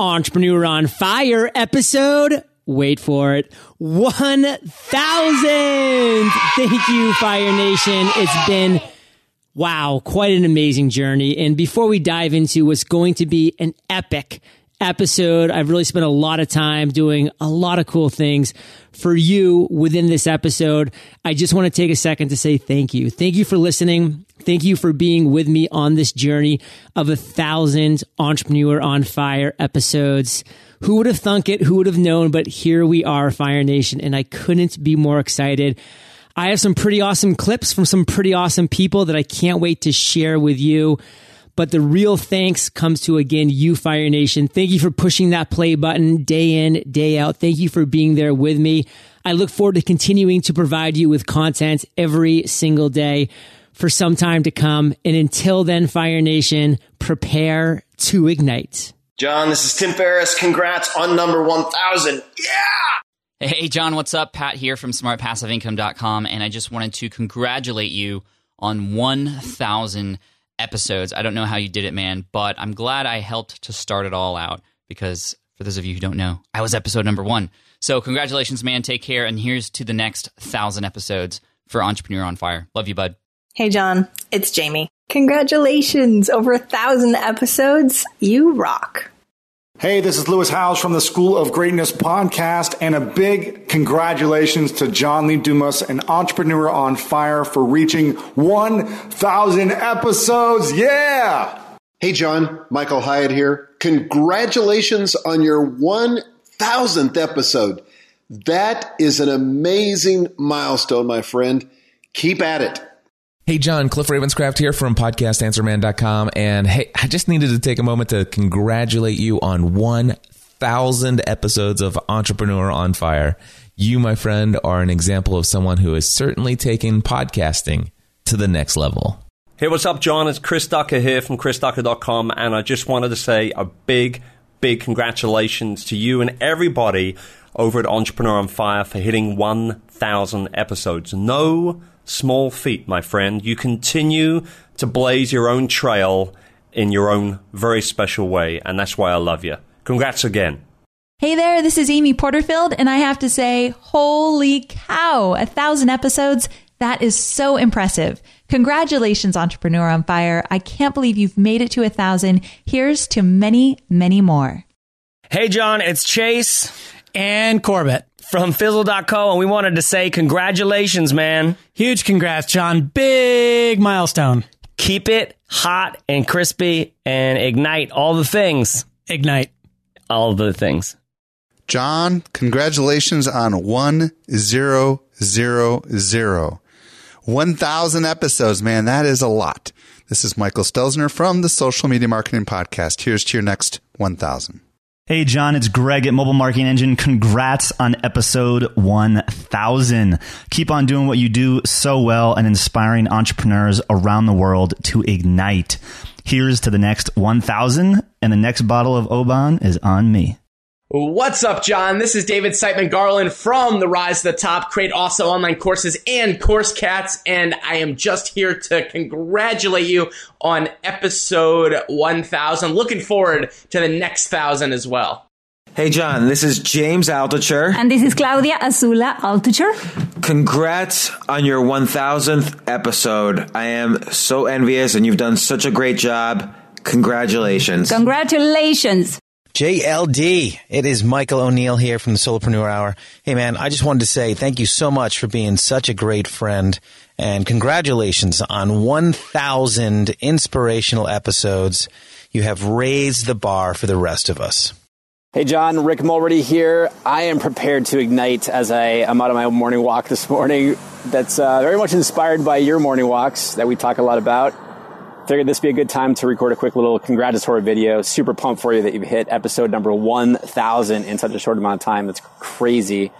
Entrepreneur on Fire episode. Wait for it. 1000. Thank you, Fire Nation. It's been Wow, quite an amazing journey. And before we dive into what's going to be an epic episode, I've really spent a lot of time doing a lot of cool things for you within this episode. I just want to take a second to say thank you. Thank you for listening. Thank you for being with me on this journey of a thousand entrepreneur on fire episodes. Who would have thunk it? Who would have known? But here we are, Fire Nation, and I couldn't be more excited. I have some pretty awesome clips from some pretty awesome people that I can't wait to share with you. But the real thanks comes to again, you Fire Nation. Thank you for pushing that play button day in, day out. Thank you for being there with me. I look forward to continuing to provide you with content every single day for some time to come. And until then, Fire Nation, prepare to ignite. John, this is Tim Ferriss. Congrats on number 1000. Yeah! Hey, John, what's up? Pat here from smartpassiveincome.com. And I just wanted to congratulate you on 1,000 episodes. I don't know how you did it, man, but I'm glad I helped to start it all out because for those of you who don't know, I was episode number one. So, congratulations, man. Take care. And here's to the next 1,000 episodes for Entrepreneur on Fire. Love you, bud. Hey, John, it's Jamie. Congratulations! Over a thousand episodes. You rock. Hey, this is Lewis Howes from the School of Greatness podcast, and a big congratulations to John Lee Dumas, an entrepreneur on fire, for reaching 1,000 episodes. Yeah! Hey, John, Michael Hyatt here. Congratulations on your 1,000th episode. That is an amazing milestone, my friend. Keep at it. Hey, John, Cliff Ravenscraft here from podcastanswerman.com. And hey, I just needed to take a moment to congratulate you on 1,000 episodes of Entrepreneur on Fire. You, my friend, are an example of someone who has certainly taken podcasting to the next level. Hey, what's up, John? It's Chris Ducker here from chrisducker.com. And I just wanted to say a big, big congratulations to you and everybody over at Entrepreneur on Fire for hitting 1,000 episodes. No small feat, my friend. You continue to blaze your own trail in your own very special way, and that's why I love you. Congrats again. Hey there, this is Amy Porterfield, and I have to say, holy cow, a thousand episodes. That is so impressive. Congratulations, Entrepreneur on Fire. I can't believe you've made it to a thousand. Here's to many, many more. Hey, John, it's Chase and Corbett from Fizzle.co, and we wanted to say congratulations, man. Huge congrats, John. Big milestone. Keep it hot and crispy and ignite all the things. Ignite. All the things. John, congratulations on 1000. 1000 episodes, man. That is a lot. This is Michael Stelzner from the Social Media Marketing Podcast. Here's to your next 1000. Hey, John, it's Greg at Mobile Marketing Engine. Congrats on episode 1000. Keep on doing what you do so well and inspiring entrepreneurs around the world to ignite. Here's to the next 1000, and the next bottle of Oban is on me. What's up, John? This is David Siteman Garland from the Rise to the Top. Create awesome online courses and course cats, and I am just here to congratulate you on episode 1000. Looking forward to the next thousand as well. Hey, John, this is James Altucher. And this is Claudia Azula Altucher. Congrats on your 1000th episode. I am so envious, and you've done such a great job. Congratulations. Congratulations. JLD. It is Michael O'Neill here from the Solopreneur Hour. Hey man, I just wanted to say thank you so much for being such a great friend and congratulations on 1000 inspirational episodes. You have raised the bar for the rest of us. Hey John, Rick Mulready here. I am prepared to ignite as I am out on my morning walk this morning. That's uh, very much inspired by your morning walks that we talk a lot about figured this would be a good time to record a quick little congratulatory video. Super pumped for you that you've hit episode number 1000 in such a short amount of time. That's crazy.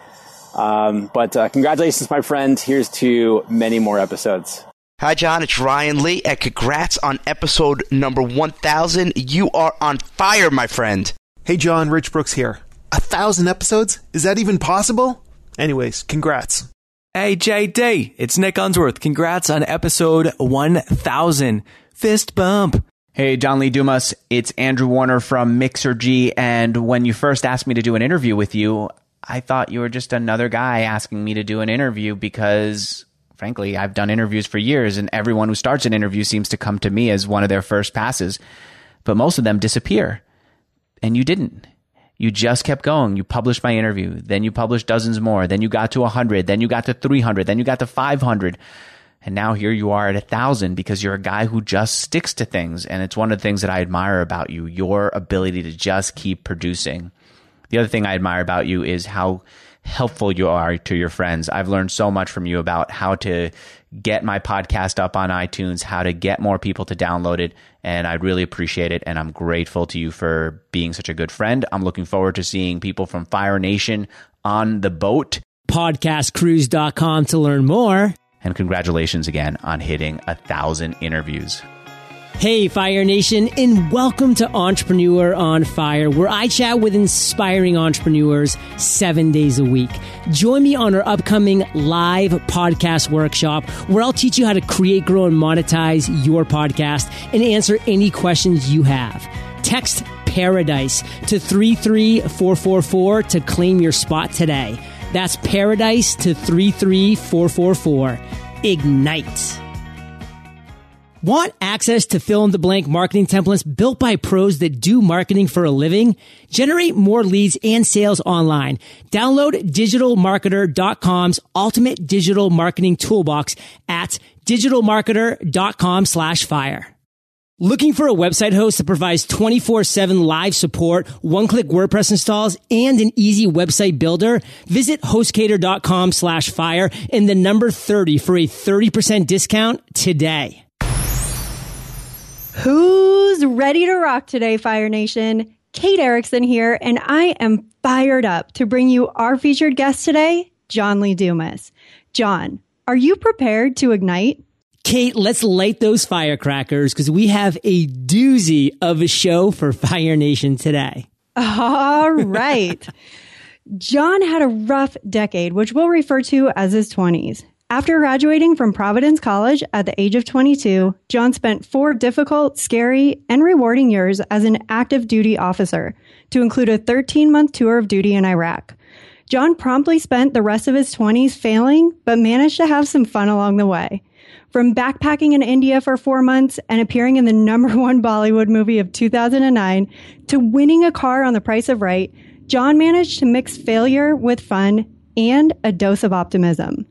Um, but uh, congratulations, my friend. Here's to many more episodes. Hi, John. It's Ryan Lee, and congrats on episode number 1000. You are on fire, my friend. Hey, John. Rich Brooks here. A thousand episodes? Is that even possible? Anyways, congrats. Hey, JD. It's Nick Unsworth. Congrats on episode 1000. Fist bump. Hey, John Lee Dumas. It's Andrew Warner from Mixergy. And when you first asked me to do an interview with you, I thought you were just another guy asking me to do an interview because, frankly, I've done interviews for years and everyone who starts an interview seems to come to me as one of their first passes. But most of them disappear. And you didn't. You just kept going. You published my interview. Then you published dozens more. Then you got to 100. Then you got to 300. Then you got to 500. And now here you are at a thousand because you're a guy who just sticks to things. And it's one of the things that I admire about you, your ability to just keep producing. The other thing I admire about you is how helpful you are to your friends. I've learned so much from you about how to get my podcast up on iTunes, how to get more people to download it. And I really appreciate it. And I'm grateful to you for being such a good friend. I'm looking forward to seeing people from Fire Nation on the boat. Podcastcruise.com to learn more. And congratulations again on hitting a thousand interviews. Hey, Fire Nation, and welcome to Entrepreneur on Fire, where I chat with inspiring entrepreneurs seven days a week. Join me on our upcoming live podcast workshop, where I'll teach you how to create, grow, and monetize your podcast and answer any questions you have. Text Paradise to 33444 to claim your spot today. That's Paradise to 33444. Ignite. Want access to fill in the blank marketing templates built by pros that do marketing for a living? Generate more leads and sales online. Download digitalmarketer.com's ultimate digital marketing toolbox at digitalmarketer.com slash fire. Looking for a website host that provides 24-7 live support, one-click WordPress installs, and an easy website builder? Visit hostgator.com slash fire and the number 30 for a 30% discount today. Who's ready to rock today, Fire Nation? Kate Erickson here, and I am fired up to bring you our featured guest today, John Lee Dumas. John, are you prepared to ignite? Kate, let's light those firecrackers because we have a doozy of a show for Fire Nation today. All right. John had a rough decade, which we'll refer to as his 20s. After graduating from Providence College at the age of 22, John spent four difficult, scary, and rewarding years as an active duty officer, to include a 13 month tour of duty in Iraq. John promptly spent the rest of his 20s failing, but managed to have some fun along the way. From backpacking in India for four months and appearing in the number one Bollywood movie of 2009 to winning a car on the Price is Right, John managed to mix failure with fun and a dose of optimism.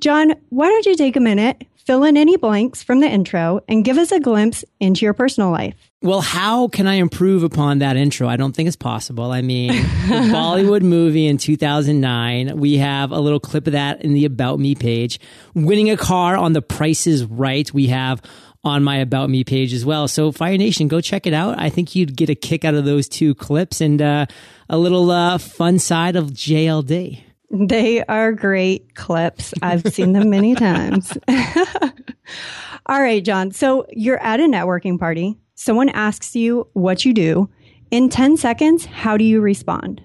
John, why don't you take a minute, fill in any blanks from the intro, and give us a glimpse into your personal life? Well, how can I improve upon that intro? I don't think it's possible. I mean, the Bollywood movie in 2009, we have a little clip of that in the About Me page. Winning a car on the Price is Right, we have on my About Me page as well. So, Fire Nation, go check it out. I think you'd get a kick out of those two clips and uh, a little uh, fun side of JLD. They are great clips. I've seen them many times. All right, John. So you're at a networking party. Someone asks you what you do. In 10 seconds, how do you respond?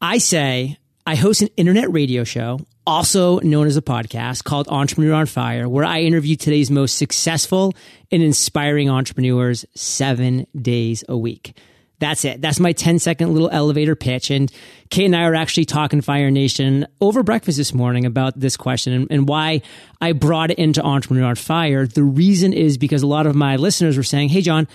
I say, I host an internet radio show, also known as a podcast called Entrepreneur on Fire, where I interview today's most successful and inspiring entrepreneurs seven days a week. That's it. That's my 10 second little elevator pitch. And Kate and I are actually talking Fire Nation over breakfast this morning about this question and, and, why I brought it into Entrepreneur on Fire. The reason is because a lot of my listeners were saying, Hey, John,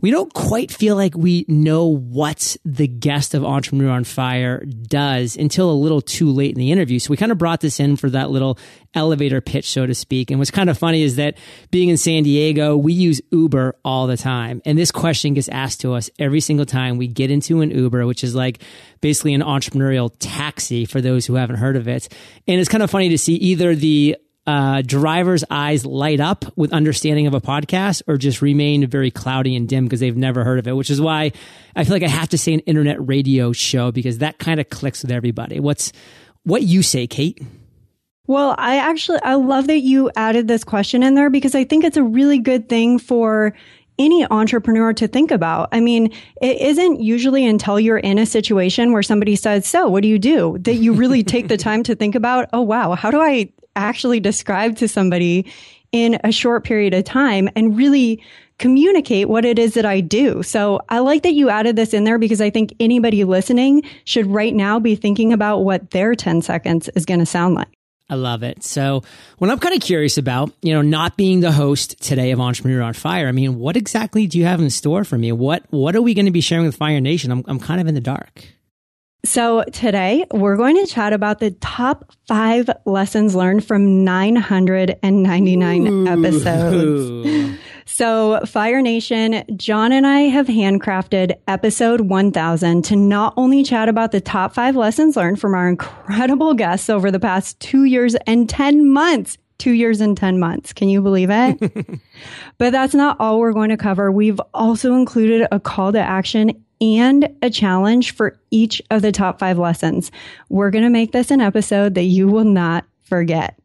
we don't quite feel like we know what the guest of Entrepreneur on Fire does until a little too late in the interview. So we kind of brought this in for that little elevator pitch, so to speak. And what's kind of funny is that being in San Diego, we use Uber all the time. And this question gets asked to us every single time we get into an Uber, which is like basically an entrepreneurial taxi for those who haven't heard of it. And it's kind of funny to see either the uh, drivers' eyes light up with understanding of a podcast or just remain very cloudy and dim because they've never heard of it, which is why I feel like I have to say an internet radio show because that kind of clicks with everybody. What's what you say, Kate? Well, I actually I love that you added this question in there because I think it's a really good thing for any entrepreneur to think about. I mean, it isn't usually until you're in a situation where somebody says, So, what do you do? that you really take the time to think about, Oh, wow, how do I actually describe to somebody in a short period of time and really communicate what it is that I do. So I like that you added this in there because I think anybody listening should right now be thinking about what their 10 seconds is going to sound like. I love it. So, what I'm kind of curious about, you know, not being the host today of Entrepreneur on Fire, I mean, what exactly do you have in store for me? What what are we going to be sharing with Fire Nation? I'm I'm kind of in the dark. So today we're going to chat about the top five lessons learned from 999 Ooh. episodes. So Fire Nation, John and I have handcrafted episode 1000 to not only chat about the top five lessons learned from our incredible guests over the past two years and 10 months two years and 10 months. Can you believe it? but that's not all we're going to cover. We've also included a call to action and a challenge for each of the top five lessons. We're going to make this an episode that you will not forget.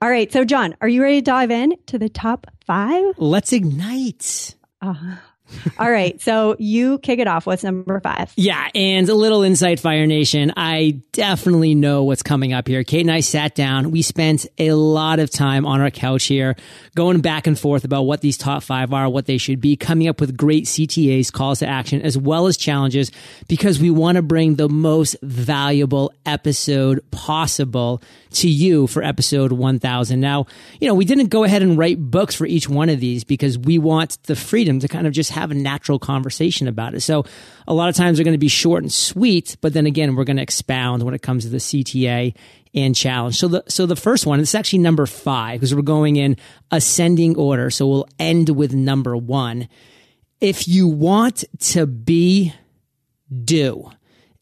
All right. So, John, are you ready to dive in to the top five? Let's ignite. Uh, all right. So you kick it off. What's number five? Yeah. And a little insight, Fire Nation. I definitely know what's coming up here. Kate and I sat down. We spent a lot of time on our couch here going back and forth about what these top five are, what they should be, coming up with great CTAs, calls to action, as well as challenges because we want to bring the most valuable episode possible to you for episode 1000. Now, you know, we didn't go ahead and write books for each one of these because we want the freedom to kind of just have a natural conversation about it. So a lot of times they're going to be short and sweet, but then again, we're going to expound when it comes to the CTA and challenge. So the so the first one, this is actually number five because we're going in ascending order. So we'll end with number one. If you want to be, do.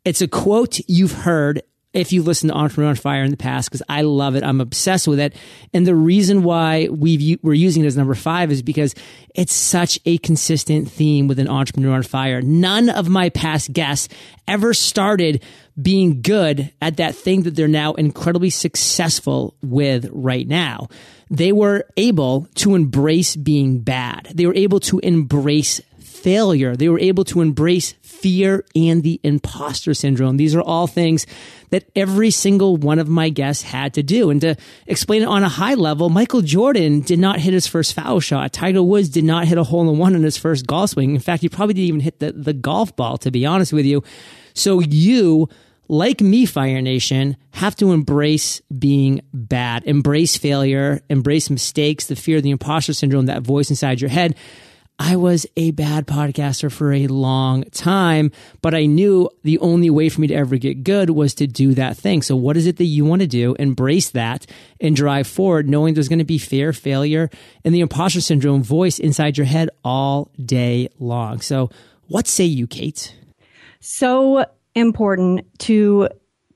It's a quote you've heard if you listen to Entrepreneur on Fire in the past, because I love it. I'm obsessed with it. And the reason why we've, we're using it as number five is because it's such a consistent theme with an Entrepreneur on Fire. None of my past guests ever started being good at that thing that they're now incredibly successful with right now. They were able to embrace being bad. They were able to embrace failure. They were able to embrace fear and the imposter syndrome. These are all things that every single one of my guests had to do. And to explain it on a high level, Michael Jordan did not hit his first foul shot. Tiger Woods did not hit a hole in one in his first golf swing. In fact, he probably didn't even hit the, the golf ball, to be honest with you. So you, like me, Fire Nation, have to embrace being bad, embrace failure, embrace mistakes, the fear, the imposter syndrome, that voice inside your head. I was a bad podcaster for a long time, but I knew the only way for me to ever get good was to do that thing. So what is it that you want to do? Embrace that and drive forward, knowing there's going to be fear, failure, and the imposter syndrome voice inside your head all day long. So what say you, Kate? So important to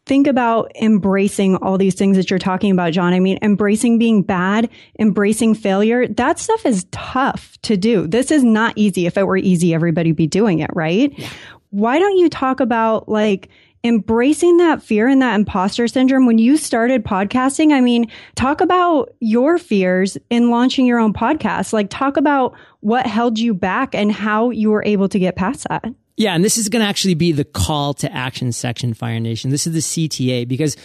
think about embracing all these things that you're talking about, John. I mean, embracing being bad, embracing failure, that stuff is tough to do. This is not easy. If it were easy, everybody be doing it, right? Yeah. Why don't you talk about like, embracing that fear and that imposter syndrome when you started podcasting i mean talk about your fears in launching your own podcast like talk about what held you back and how you were able to get past that yeah, and this is going to actually be the call to action section, Fire Nation. This is the CTA because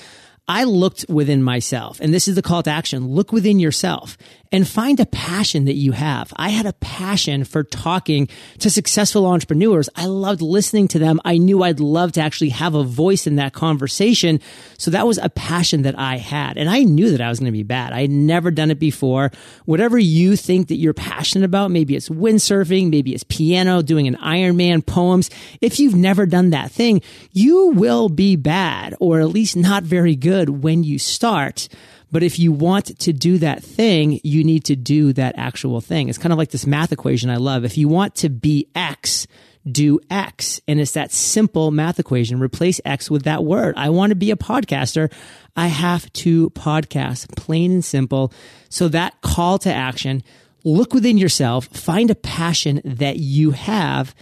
I looked within myself, and this is the call to action. Look within yourself and find a passion that you have. I had a passion for talking to successful entrepreneurs. I loved listening to them. I knew I'd love to actually have a voice in that conversation. So that was a passion that I had. And I knew that I was going to be bad. I had never done it before. Whatever you think that you're passionate about, maybe it's windsurfing, maybe it's piano, doing an Ironman poems. If you've never done that thing, you will be bad or at least not very good when you start. But if you want to do that thing, you need to do that actual thing. It's kind of like this math equation I love. If you want to be X, do X. And it's that simple math equation. Replace X with that word. I want to be a podcaster. I have to podcast, plain and simple. So that call to action, look within yourself, find a passion that you have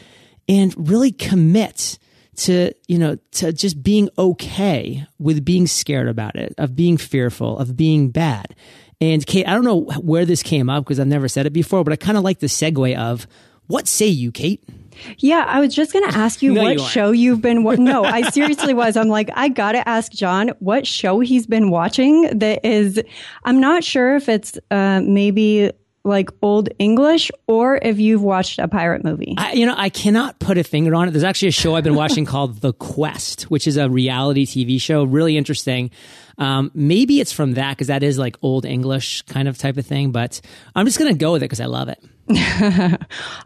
and really commit to, you know, to just being okay with being scared about it, of being fearful, of being bad. And Kate, I don't know where this came up because I've never said it before, but I kind of like the segue of what say you, Kate? Yeah, I was just going to ask you no, what you show you've been. Wa- no, I seriously was. I'm like, I got to ask John what show he's been watching that is, I'm not sure if it's uh, maybe like old English or if you've watched a pirate movie. I, you know, I cannot put a finger on it. There's actually a show I've been watching called The Quest, which is a reality TV show, really interesting. Um, maybe it's from that because that is like old English kind of type of thing, but I'm just going to go with it because I love it.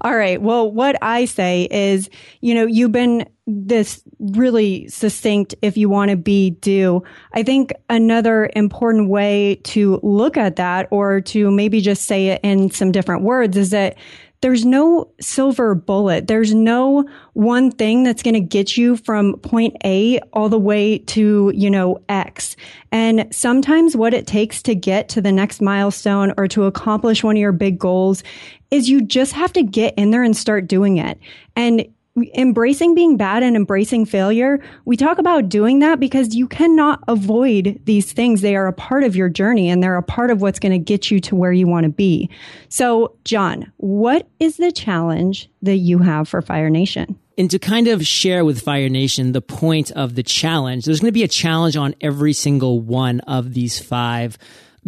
All right. Well, what I say is, you know, you've been this really succinct if you want to be do. I think another important way to look at that or to maybe just say it in some different words is that there's no silver bullet. There's no one thing that's going to get you from point A all the way to, you know, X. And sometimes what it takes to get to the next milestone or to accomplish one of your big goals is you just have to get in there and start doing it. And embracing being bad and embracing failure, we talk about doing that because you cannot avoid these things. They are a part of your journey and they're a part of what's going to get you to where you want to be. So, John, what is the challenge that you have for Fire Nation? And to kind of share with Fire Nation the point of the challenge, there's going to be a challenge on every single one of these five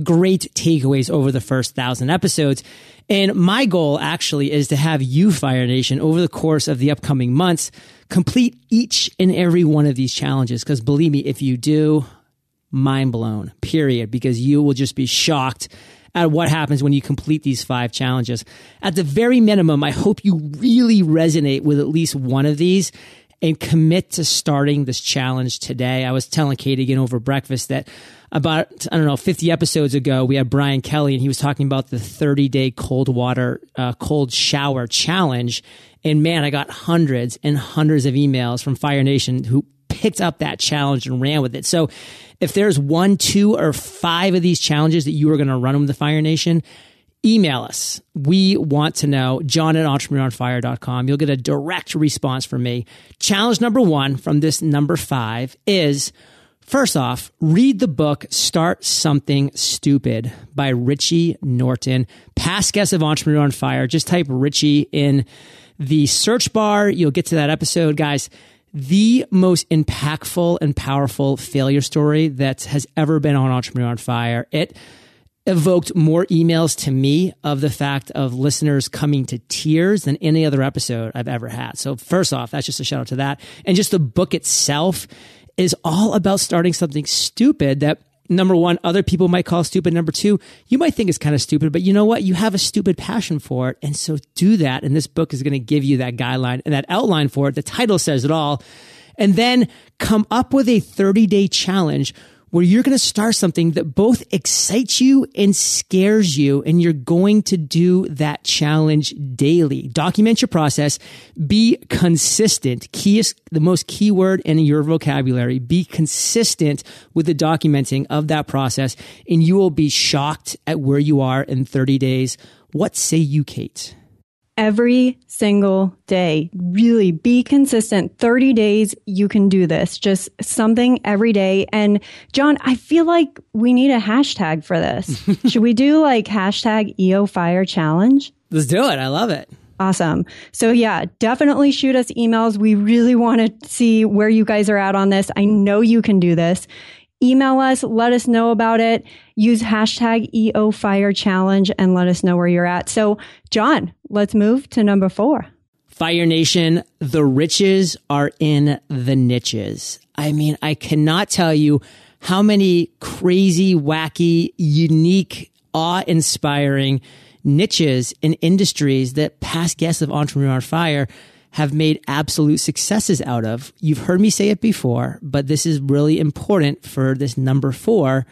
great takeaways over the first thousand episodes. And my goal actually is to have you, Fire Nation, over the course of the upcoming months, complete each and every one of these challenges. Because believe me, if you do, mind blown, period, because you will just be shocked at what happens when you complete these five challenges. At the very minimum, I hope you really resonate with at least one of these and commit to starting this challenge today. I was telling Kate again over breakfast that about, I don't know, 50 episodes ago, we had Brian Kelly and he was talking about the 30 day cold water, uh, cold shower challenge. And man, I got hundreds and hundreds of emails from Fire Nation who picked up that challenge and ran with it. So if there's one, two, or five of these challenges that you are going to run with the Fire Nation, email us. We want to know, john at entrepreneuronfire.com. You'll get a direct response from me. Challenge number one from this number five is first off, read the book Start Something Stupid by Richie Norton, past guest of Entrepreneur on Fire. Just type Richie in the search bar. You'll get to that episode, guys. The most impactful and powerful failure story that has ever been on Entrepreneur on Fire. It evoked more emails to me of the fact of listeners coming to tears than any other episode I've ever had. So first off, that's just a shout out to that. And just the book itself is all about starting something stupid that number one, other people might call stupid. Number two, you might think it's kind of stupid, but you know what? You have a stupid passion for it. And so do that. And this book is going to give you that guideline and that outline for it. The title says it all. And then come up with a 30 day challenge where you're going to start something that both excites you and scares you. And you're going to do that challenge daily. Document your process. Be consistent. Key is the most key word in your vocabulary. Be consistent with the documenting of that process and you will be shocked at where you are in 30 days. What say you, Kate? Every single day. Really be consistent. 30 days, you can do this. Just something every day. And John, I feel like we need a hashtag for this. Should we do like hashtag EO Fire Challenge? Let's do it. I love it. Awesome. So yeah, definitely shoot us emails. We really want to see where you guys are at on this. I know you can do this email us, let us know about it. Use hashtag EO Fire Challenge and let us know where you're at. So, John, let's move to number four. Fire Nation, the riches are in the niches. I mean, I cannot tell you how many crazy, wacky, unique, awe inspiring niches and industries that past guests of Entrepreneur Fire have made absolute successes out of. You've heard me say it before, but this is really important for this number four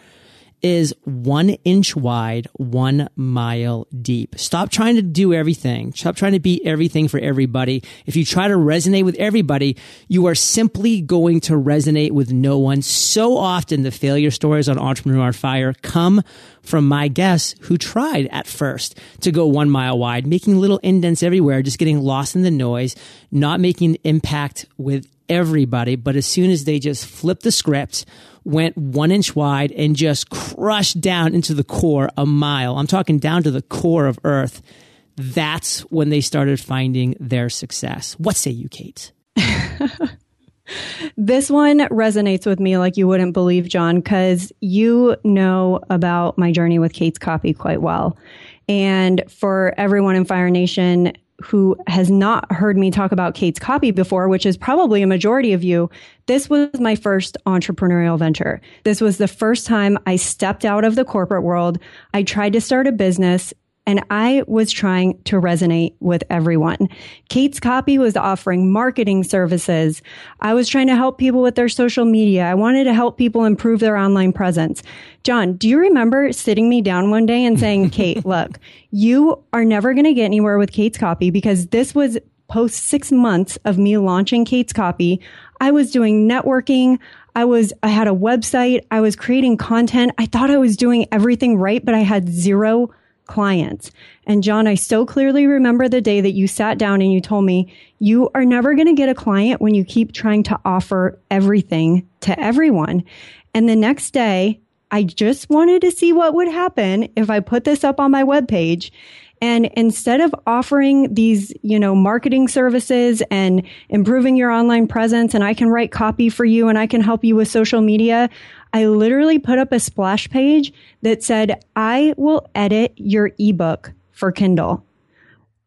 is one inch wide, one mile deep. Stop trying to do everything. Stop trying to be everything for everybody. If you try to resonate with everybody, you are simply going to resonate with no one. So often the failure stories on Entrepreneur Fire come from my guests who tried at first to go one mile wide, making little indents everywhere, just getting lost in the noise, not making an impact with everybody. But as soon as they just flip the script, went one inch wide and just crushed down into the core a mile. I'm talking down to the core of Earth. That's when they started finding their success. What say you, Kate? this one resonates with me like you wouldn't believe, John, because you know about my journey with Kate's copy quite well. And for everyone in Fire Nation who has not heard me talk about Kate's copy before, which is probably a majority of you, this was my first entrepreneurial venture. This was the first time I stepped out of the corporate world. I tried to start a business and I was trying to resonate with everyone. Kate's copy was offering marketing services. I was trying to help people with their social media. I wanted to help people improve their online presence. John, do you remember sitting me down one day and saying, Kate, look, you are never going to get anywhere with Kate's copy because this was post six months of me launching Kate's copy. I was doing networking. I was, I had a website. I was creating content. I thought I was doing everything right, but I had zero clients. And John, I so clearly remember the day that you sat down and you told me you are never going to get a client when you keep trying to offer everything to everyone. And the next day, I just wanted to see what would happen if I put this up on my webpage. And instead of offering these, you know, marketing services and improving your online presence and I can write copy for you and I can help you with social media, I literally put up a splash page that said, I will edit your ebook for Kindle.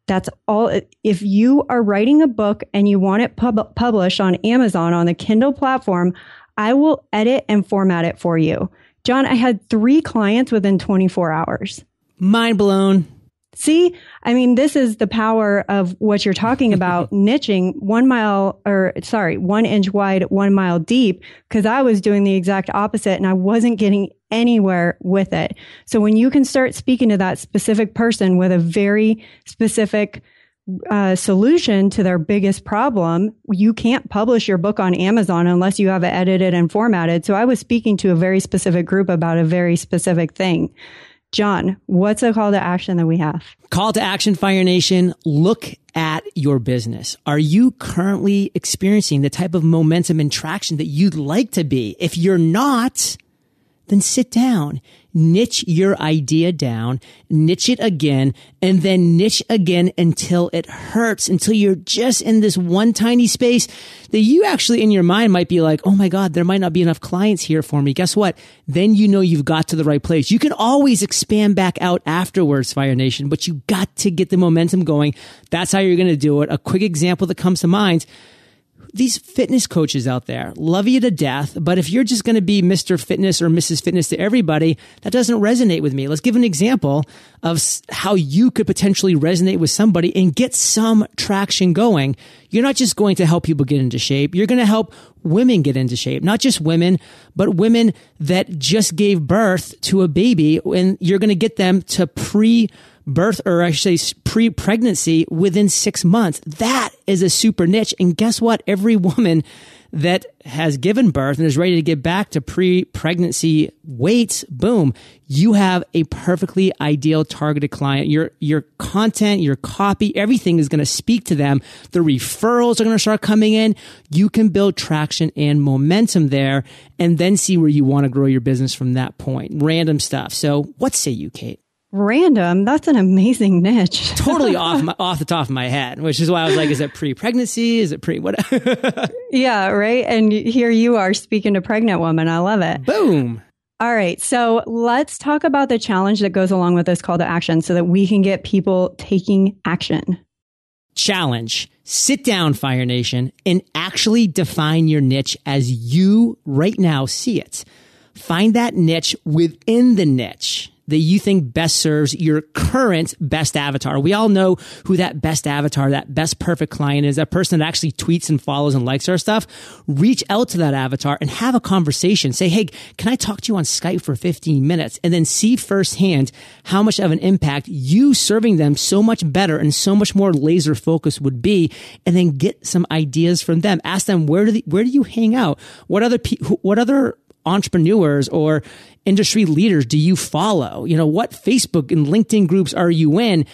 That's all. If you are writing a book and you want it pub- published on Amazon on the Kindle platform, I will edit and format it for you. John, I had three clients within 24 hours. Mind blown. See, I mean, this is the power of what you're talking about niching one mile or sorry, one inch wide, one mile deep. Cause I was doing the exact opposite and I wasn't getting anywhere with it. So when you can start speaking to that specific person with a very specific uh, solution to their biggest problem, you can't publish your book on Amazon unless you have it edited and formatted. So I was speaking to a very specific group about a very specific thing. John, what's a call to action that we have? Call to action, Fire Nation. Look at your business. Are you currently experiencing the type of momentum and traction that you'd like to be? If you're not, then sit down niche your idea down, niche it again, and then niche again until it hurts, until you're just in this one tiny space that you actually in your mind might be like, Oh my God, there might not be enough clients here for me. Guess what? Then you know you've got to the right place. You can always expand back out afterwards, Fire Nation, but you got to get the momentum going. That's how you're going to do it. A quick example that comes to mind these fitness coaches out there love you to death, but if you're just going to be Mr. Fitness or Mrs. Fitness to everybody, that doesn't resonate with me. Let's give an example of how you could potentially resonate with somebody and get some traction going. You're not just going to help people get into shape. You're going to help women get into shape, not just women, but women that just gave birth to a baby and you're going to get them to pre birth or I should say pre pregnancy within six months. That is a super niche. And guess what? Every woman that has given birth and is ready to get back to pre pregnancy weights, boom, you have a perfectly ideal targeted client. Your, your content, your copy, everything is going to speak to them. The referrals are going to start coming in. You can build traction and momentum there and then see where you want to grow your business from that point. Random stuff. So what say you, Kate? Random. That's an amazing niche. totally off my, off the top of my head, which is why I was like, is it pre-pregnancy? Is it pre what? yeah, right. And here you are speaking to pregnant women. I love it. Boom. All right. So let's talk about the challenge that goes along with this call to action so that we can get people taking action. Challenge. Sit down, Fire Nation, and actually define your niche as you right now see it. Find that niche within the niche that you think best serves your current best avatar. We all know who that best avatar, that best perfect client is, that person that actually tweets and follows and likes our stuff. Reach out to that avatar and have a conversation. Say, Hey, can I talk to you on Skype for 15 minutes and then see firsthand how much of an impact you serving them so much better and so much more laser focus would be. And then get some ideas from them. Ask them, where do, the, where do you hang out? What other, pe- what other entrepreneurs or industry leaders do you follow? You know, what Facebook and LinkedIn groups are you in?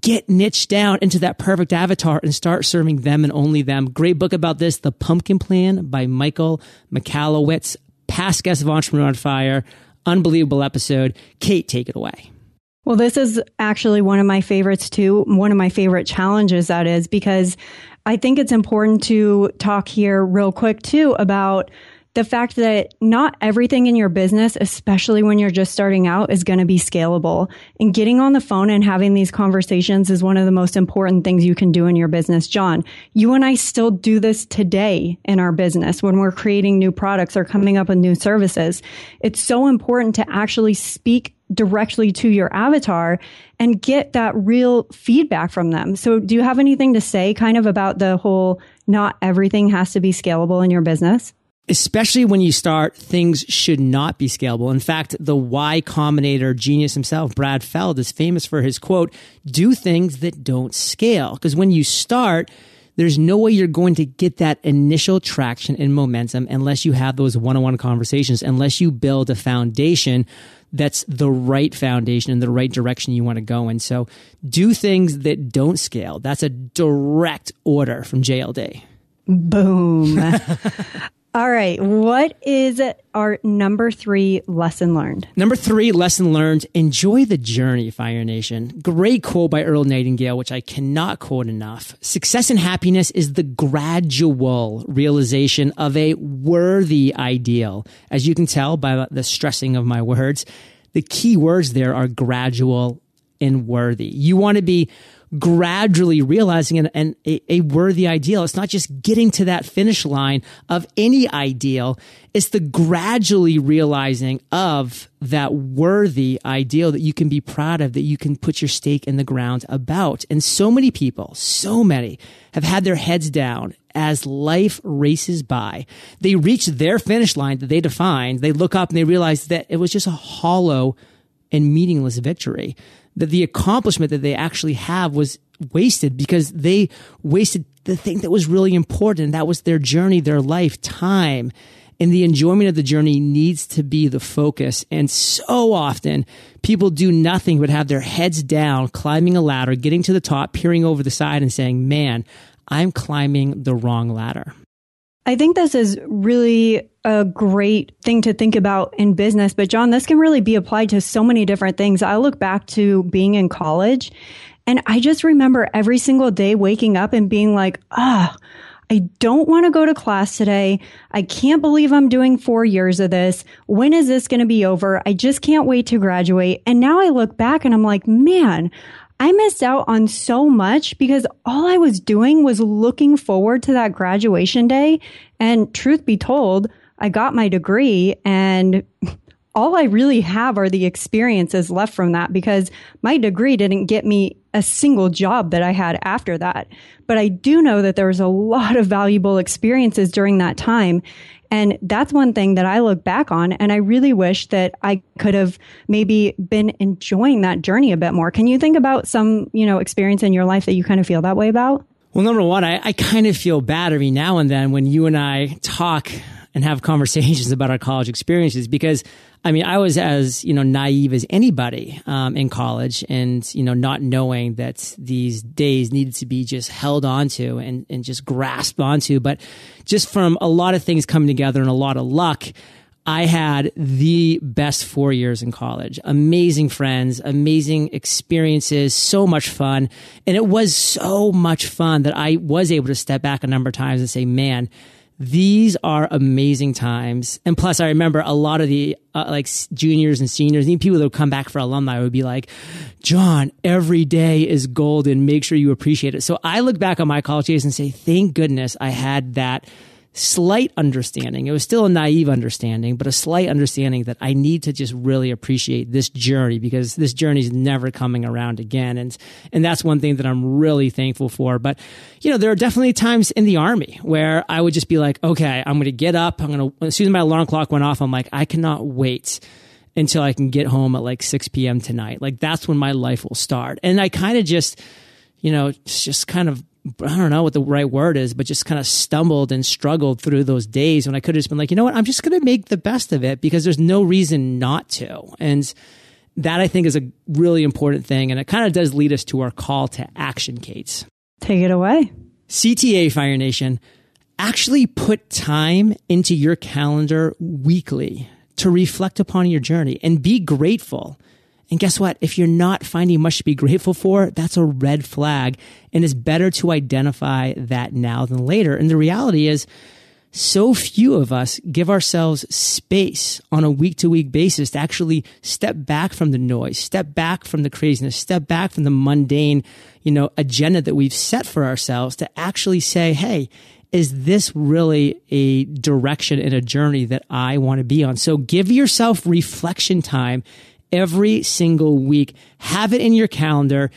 Get niche down into that perfect avatar and start serving them and only them. Great book about this, The Pumpkin Plan by Michael Michalowicz, past guest of Entrepreneur on Fire. Unbelievable episode. Kate, take it away. Well, this is actually one of my favorites too. One of my favorite challenges that is because I think it's important to talk here real quick too about the fact that not everything in your business, especially when you're just starting out, is going to be scalable. And getting on the phone and having these conversations is one of the most important things you can do in your business. John, you and I still do this today in our business when we're creating new products or coming up with new services. It's so important to actually speak directly to your avatar and get that real feedback from them. So do you have anything to say kind of about the whole not everything has to be scalable in your business? Especially when you start, things should not be scalable. In fact, the Y Combinator genius himself, Brad Feld, is famous for his quote, do things that don't scale. Because when you start, there's no way you're going to get that initial traction and momentum unless you have those one on one conversations, unless you build a foundation that's the right foundation and the right direction you want to go in. So do things that don't scale. That's a direct order from JLD. Boom. All right. What is our number three lesson learned? Number three lesson learned enjoy the journey, Fire Nation. Great quote by Earl Nightingale, which I cannot quote enough. Success and happiness is the gradual realization of a worthy ideal. As you can tell by the stressing of my words, the key words there are gradual and worthy. You want to be gradually realizing an, an a, a, worthy ideal. It's not just getting to that finish line of any ideal. It's the gradually realizing of that worthy ideal that you can be proud of, that you can put your stake in the ground about. And so many people, so many have had their heads down as life races by. They reach their finish line that they defined. They look up and they realize that it was just a hollow and meaningless victory that the accomplishment that they actually have was wasted because they wasted the thing that was really important. That was their journey, their life, time. And the enjoyment of the journey needs to be the focus. And so often people do nothing but have their heads down, climbing a ladder, getting to the top, peering over the side and saying, man, I'm climbing the wrong ladder. I think this is really a great thing to think about in business. But John, this can really be applied to so many different things. I look back to being in college and I just remember every single day waking up and being like, ah, I don't want to go to class today. I can't believe I'm doing four years of this. When is this going to be over? I just can't wait to graduate. And now I look back and I'm like, man, I missed out on so much because all I was doing was looking forward to that graduation day. And truth be told, I got my degree and all I really have are the experiences left from that because my degree didn't get me a single job that I had after that. But I do know that there was a lot of valuable experiences during that time. And that's one thing that I look back on. And I really wish that I could have maybe been enjoying that journey a bit more. Can you think about some, you know, experience in your life that you kind of feel that way about? Well, number one, I, I kind of feel bad every now and then when you and I talk and have conversations about our college experiences because I mean, I was as, you know, naive as anybody, um, in college and, you know, not knowing that these days needed to be just held onto and, and just grasped onto. But just from a lot of things coming together and a lot of luck, I had the best four years in college. Amazing friends, amazing experiences, so much fun. And it was so much fun that I was able to step back a number of times and say, man, these are amazing times. And plus, I remember a lot of the uh, like juniors and seniors, even people that would come back for alumni would be like, John, every day is golden. Make sure you appreciate it. So I look back on my college days and say, thank goodness I had that slight understanding. It was still a naive understanding, but a slight understanding that I need to just really appreciate this journey because this journey is never coming around again. And, and that's one thing that I'm really thankful for. But, you know, there are definitely times in the army where I would just be like, okay, I'm going to get up. I'm going to, as soon as my alarm clock went off, I'm like, I cannot wait until I can get home at like 6 p.m. tonight. Like that's when my life will start. And I kind of just, you know, just kind of I don't know what the right word is, but just kind of stumbled and struggled through those days when I could have just been like, you know what, I'm just going to make the best of it because there's no reason not to. And that I think is a really important thing. And it kind of does lead us to our call to action, Kate. Take it away. CTA Fire Nation, actually put time into your calendar weekly to reflect upon your journey and be grateful and guess what? If you're not finding much to be grateful for, that's a red flag. And it's better to identify that now than later. And the reality is, so few of us give ourselves space on a week to week basis to actually step back from the noise, step back from the craziness, step back from the mundane, you know, agenda that we've set for ourselves to actually say, Hey, is this really a direction and a journey that I want to be on? So give yourself reflection time every single week. Have it in your calendar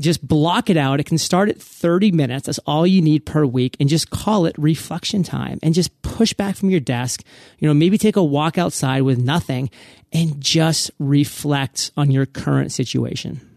just block it out. It can start at 30 minutes. That's all you need per week and just call it reflection time and just push back from your desk. You know, maybe take a walk outside with nothing and just reflect on your current situation.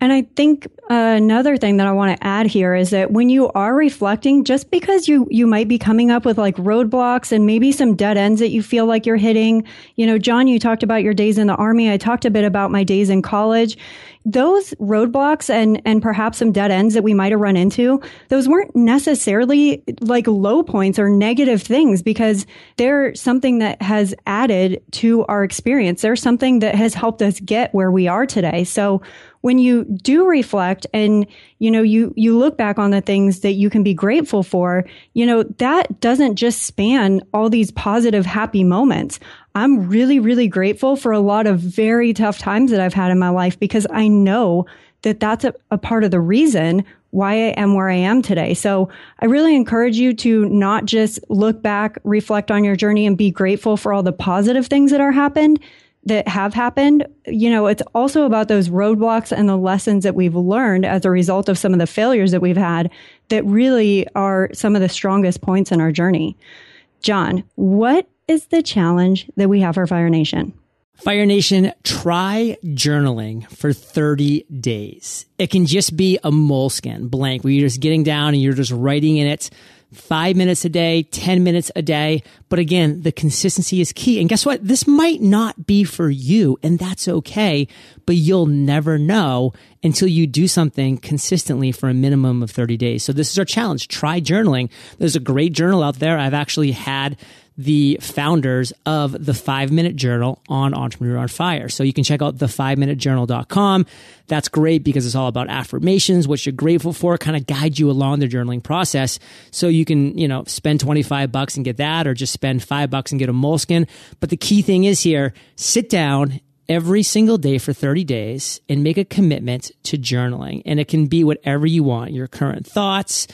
And I think another thing that I want to add here is that when you are reflecting, just because you you might be coming up with like roadblocks and maybe some dead ends that you feel like you're hitting, you know, John, you talked about your days in the army. I talked a bit about my days in college. Those roadblocks and and perhaps some dead ends that we might have run into, those weren't necessarily like low points or negative things because they're something that has added to our experience. They're something that has helped us get where we are today. So when you do reflect and you know you you look back on the things that you can be grateful for you know that doesn't just span all these positive happy moments i'm really really grateful for a lot of very tough times that i've had in my life because i know that that's a, a part of the reason why I am where I am today. So I really encourage you to not just look back, reflect on your journey and be grateful for all the positive things that are happened, that have happened, you know, it's also about those roadblocks and the lessons that we've learned as a result of some of the failures that we've had that really are some of the strongest points in our journey. John, what is the challenge that we have for Fire Nation? Fire Nation, try journaling for 30 days. It can just be a Moleskine blank where you're just getting down and you're just writing in it five minutes a day, 10 minutes a day. But again, the consistency is key. And guess what? This might not be for you and that's okay, but you'll never know until you do something consistently for a minimum of 30 days. So this is our challenge. Try journaling. There's a great journal out there. I've actually had the founders of the five minute journal on Entrepreneur on Fire. So you can check out the five minute journal.com. That's great because it's all about affirmations, what you're grateful for, kind of guide you along the journaling process. So you can, you know, spend 25 bucks and get that or just spend five bucks and get a Moleskine. But the key thing is here, sit down every single day for 30 days and make a commitment to journaling. And it can be whatever you want, your current thoughts,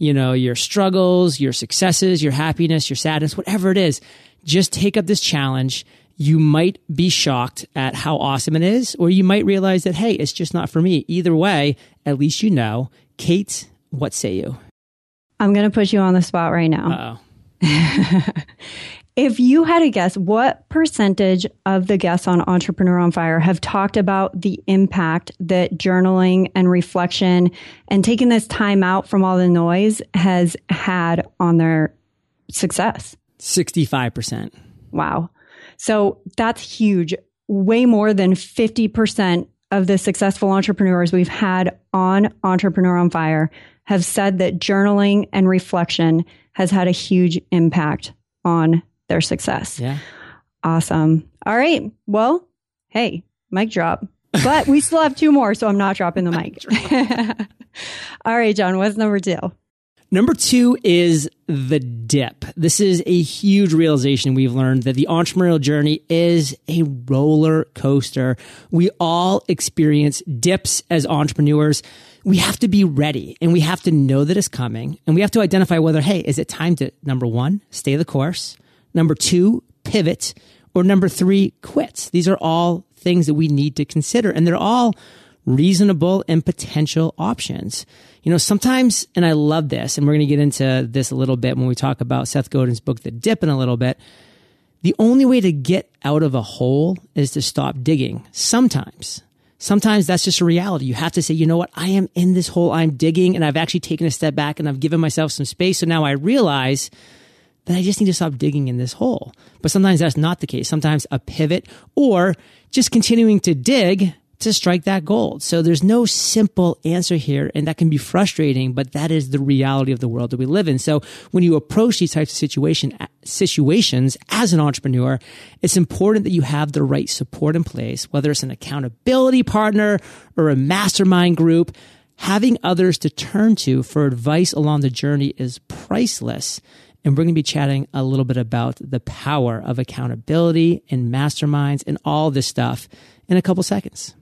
you know, your struggles, your successes, your happiness, your sadness, whatever it is, just take up this challenge. You might be shocked at how awesome it is, or you might realize that, hey, it's just not for me. Either way, at least you know. Kate, what say you? I'm going to put you on the spot right now. If you had to guess, what percentage of the guests on Entrepreneur on Fire have talked about the impact that journaling and reflection and taking this time out from all the noise has had on their success? 65%. Wow. So that's huge. Way more than 50% of the successful entrepreneurs we've had on Entrepreneur on Fire have said that journaling and reflection has had a huge impact on their success. Yeah. Awesome. All right. Well, hey, mic drop. But we still have two more, so I'm not dropping the mic. All right, John, what's number two? Number two is the dip. This is a huge realization we've learned that the entrepreneurial journey is a roller coaster. We all experience dips as entrepreneurs. We have to be ready and we have to know that it's coming and we have to identify whether, hey, is it time to number one, stay the course? Number two, pivot. Or number three, quit. These are all things that we need to consider and they're all reasonable and potential options. You know, sometimes, and I love this, and we're going to get into this a little bit when we talk about Seth Godin's book, The Dip, in a little bit. The only way to get out of a hole is to stop digging. Sometimes. Sometimes that's just a reality. You have to say, you know what? I am in this hole. I'm digging and I've actually taken a step back and I've given myself some space. So now I realize that I just need to stop digging in this hole. But sometimes that's not the case. Sometimes a pivot or just continuing to dig to strike that gold. So there's no simple answer here, and that can be frustrating, but that is the reality of the world that we live in. So when you approach these types of situation, situations as an entrepreneur, it's important that you have the right support in place, whether it's an accountability partner or a mastermind group. Having others to turn to for advice along the journey is priceless. And we're going to be chatting a little bit about the power of accountability and masterminds and all this stuff in a couple seconds.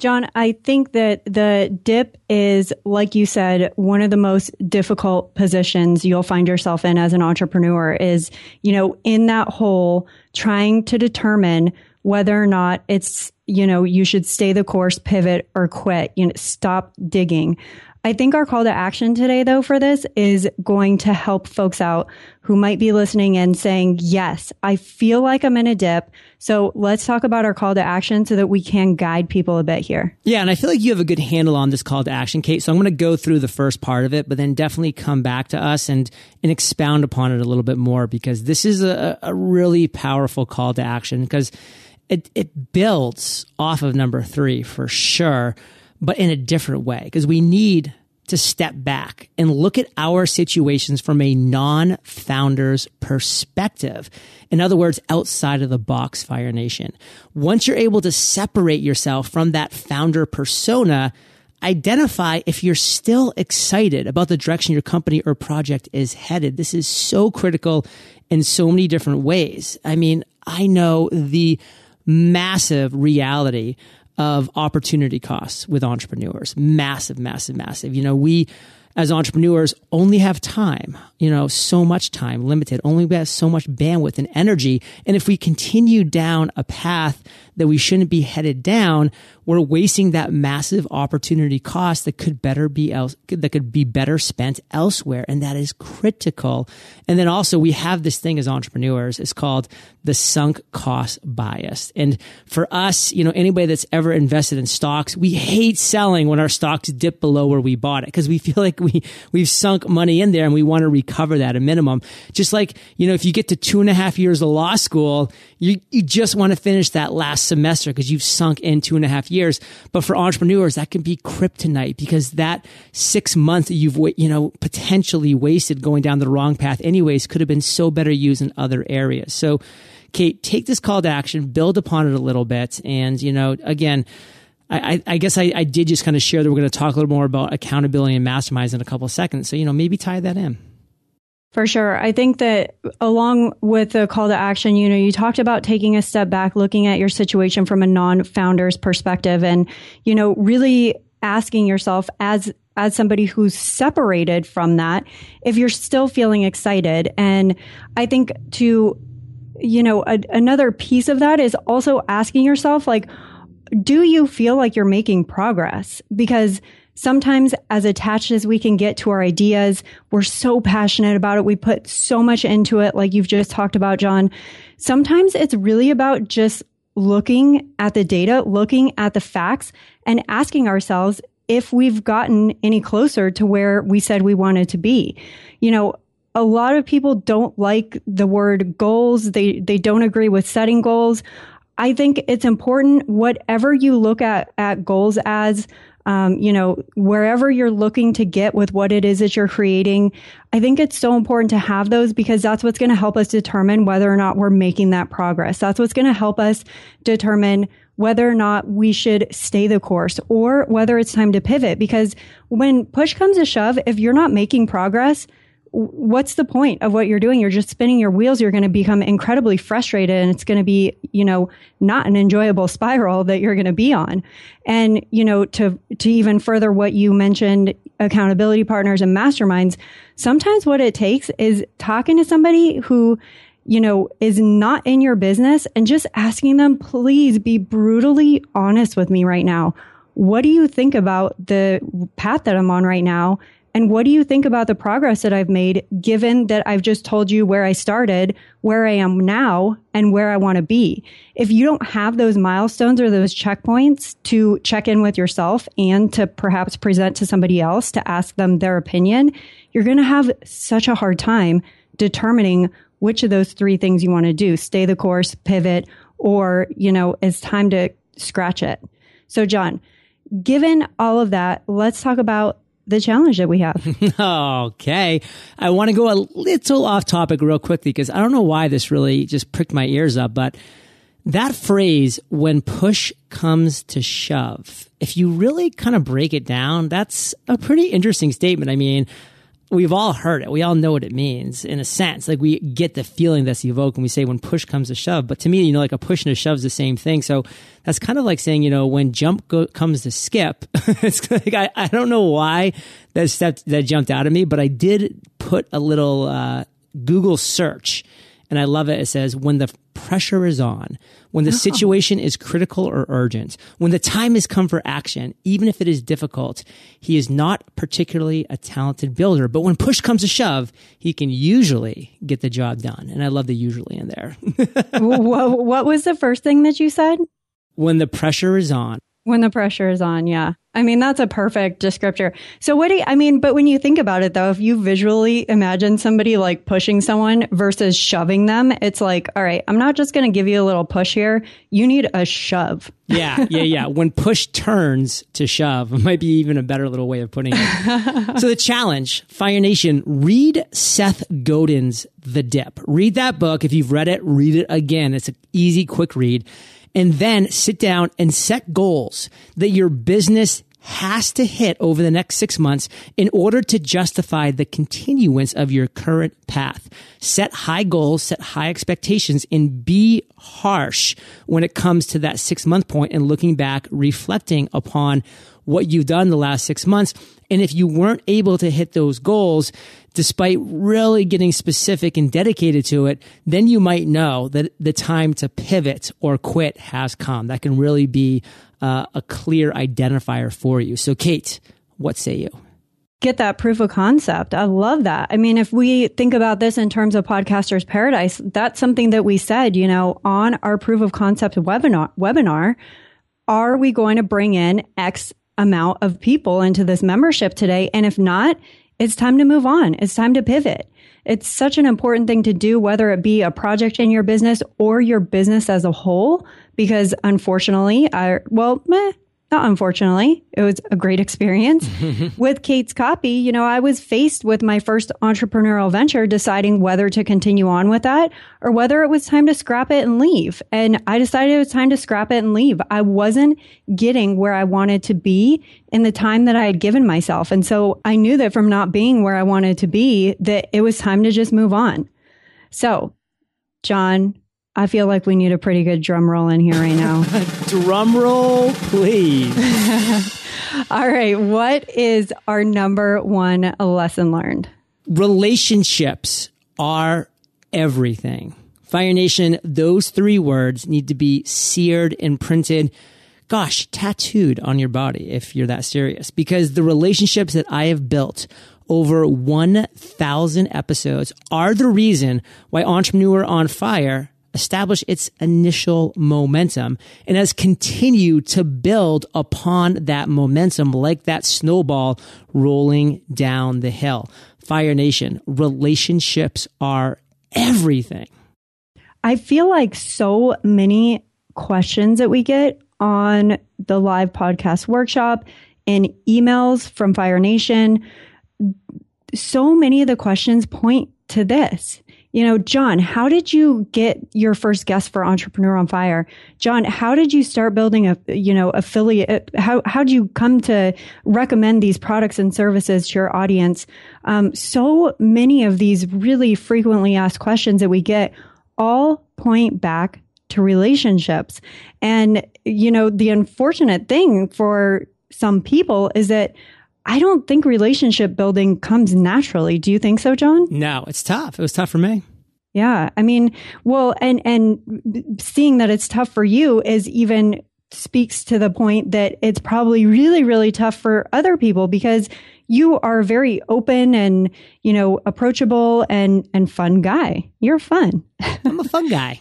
John, I think that the dip is, like you said, one of the most difficult positions you'll find yourself in as an entrepreneur is, you know, in that hole, trying to determine whether or not it's, you know, you should stay the course, pivot, or quit, you know, stop digging. I think our call to action today, though, for this is going to help folks out who might be listening and saying, yes, I feel like I'm in a dip. So let's talk about our call to action so that we can guide people a bit here. Yeah. And I feel like you have a good handle on this call to action, Kate. So I'm going to go through the first part of it, but then definitely come back to us and, and expound upon it a little bit more because this is a, a really powerful call to action because it, it builds off of number three for sure but in a different way because we need to step back and look at our situations from a non founder's perspective. In other words, outside of the box, Fire Nation. Once you're able to separate yourself from that founder persona, identify if you're still excited about the direction your company or project is headed. This is so critical in so many different ways. I mean, I know the massive reality of opportunity costs with entrepreneurs. Massive, massive, massive. You know, we as entrepreneurs only have time, you know, so much time limited, only we have so much bandwidth and energy. And if we continue down a path that we shouldn't be headed down, we're wasting that massive opportunity cost that could better be else, that could be better spent elsewhere. And that is critical. And then also we have this thing as entrepreneurs. It's called the sunk cost bias. And for us, you know, anybody that's ever invested in stocks, we hate selling when our stocks dip below where we bought it because we feel like we, we've sunk money in there and we want to recover that a minimum. Just like, you know, if you get to two and a half years of law school, you, you just want to finish that last semester because you've sunk in two and a half years. But for entrepreneurs, that can be kryptonite because that six months that you've, you know, potentially wasted going down the wrong path anyways could have been so better used in other areas. So, Kate, take this call to action, build upon it a little bit. And, you know, again, I, I, guess I, I did just kind of share that we're going to talk a little more about accountability and masterminds in a couple of seconds. So, you know, maybe tie that in. For sure. I think that along with the call to action, you know, you talked about taking a step back, looking at your situation from a non-founder's perspective and, you know, really asking yourself as as somebody who's separated from that, if you're still feeling excited. And I think to, you know, a, another piece of that is also asking yourself, like, do you feel like you're making progress? Because sometimes as attached as we can get to our ideas, we're so passionate about it. We put so much into it, like you've just talked about, John. Sometimes it's really about just looking at the data, looking at the facts and asking ourselves if we've gotten any closer to where we said we wanted to be. You know, a lot of people don't like the word goals. They, they don't agree with setting goals. I think it's important, whatever you look at, at goals as, um, you know, wherever you're looking to get with what it is that you're creating, I think it's so important to have those because that's what's going to help us determine whether or not we're making that progress. That's what's going to help us determine whether or not we should stay the course or whether it's time to pivot. Because when push comes to shove, if you're not making progress, what's the point of what you're doing? You're just spinning your wheels. You're going to become incredibly frustrated and it's going to be, you know, not an enjoyable spiral that you're going to be on. And, you know, to, to even further what you mentioned, accountability partners and masterminds, sometimes what it takes is talking to somebody who, you know, is not in your business and just asking them, please be brutally honest with me right now. What do you think about the path that I'm on right now? And what do you think about the progress that I've made, given that I've just told you where I started, where I am now, and where I want to be? If you don't have those milestones or those checkpoints to check in with yourself and to perhaps present to somebody else to ask them their opinion, you're going to have such a hard time determining which of those three things you want to do stay the course, pivot, or, you know, it's time to scratch it. So, John, given all of that, let's talk about the challenge that we have. okay. I want to go a little off topic real quickly because I don't know why this really just pricked my ears up, but that phrase, when push comes to shove, if you really kind of break it down, that's a pretty interesting statement. I mean, we've all heard it. We all know what it means in a sense. Like we get the feeling that's evoked when we say when push comes to shove. But to me, you know, like a push and a shove is the same thing. So that's kind of like saying, you know, when jump go- comes to skip, it's like, I, I don't know why that that jumped out at me, but I did put a little, uh, Google search and I love it. It says, when the pressure is on, when the oh. situation is critical or urgent, when the time has come for action, even if it is difficult, he is not particularly a talented builder. But when push comes to shove, he can usually get the job done. And I love the usually in there. what, what was the first thing that you said? when the pressure is on. When the pressure is on, yeah. I mean, that's a perfect descriptor. So what do you, I mean, but when you think about it though, if you visually imagine somebody like pushing someone versus shoving them, it's like, all right, I'm not just going to give you a little push here. You need a shove. Yeah, yeah, yeah. when push turns to shove, might be even a better little way of putting it. so the challenge, Fire Nation, read Seth Godin's The Dip. Read that book. If you've read it, read it again. It's an easy, quick read. And then sit down and set goals that your business has to hit over the next six months in order to justify the continuance of your current path. Set high goals, set high expectations, and be harsh when it comes to that six month point and looking back, reflecting upon what you've done the last six months. And if you weren't able to hit those goals, despite really getting specific and dedicated to it, then you might know that the time to pivot or quit has come. That can really be uh, a clear identifier for you. So, Kate, what say you? Get that proof of concept. I love that. I mean, if we think about this in terms of podcasters paradise, that's something that we said, you know, on our proof of concept webinar, webinar, are we going to bring in X amount of people into this membership today? And if not, it's time to move on. It's time to pivot. It's such an important thing to do, whether it be a project in your business or your business as a whole, because unfortunately, I, well, meh, not unfortunately, it was a great experience. with Kate's copy, you know, I was faced with my first entrepreneurial venture, deciding whether to continue on with that or whether it was time to scrap it and leave. And I decided it was time to scrap it and leave. I wasn't getting where I wanted to be in the time that I had given myself. And so I knew that from not being where I wanted to be, that it was time to just move on. So, John, I feel like we need a pretty good drum roll in here right now. drum roll, please. All right. What is our number one lesson learned? Relationships are everything. Fire Nation, those three words need to be seared and printed, gosh, tattooed on your body if you're that serious. Because the relationships that I have built over 1,000 episodes are the reason why Entrepreneur on Fire established its initial momentum and has continued to build upon that momentum like that snowball rolling down the hill. Fire Nation, relationships are everything. I feel like so many questions that we get on the live podcast workshop and emails from Fire Nation, so many of the questions point to this you know, John, how did you get your first guest for Entrepreneur on Fire? John, how did you start building a, you know, affiliate? How, how did you come to recommend these products and services to your audience? Um, so many of these really frequently asked questions that we get all point back to relationships. And, you know, the unfortunate thing for some people is that I don't think relationship building comes naturally. Do you think so, John? No, it's tough. It was tough for me. Yeah. I mean, well, and, and seeing that it's tough for you is even speaks to the point that it's probably really, really tough for other people because you are very open and, you know, approachable and, and fun guy. You're fun. I'm a fun guy.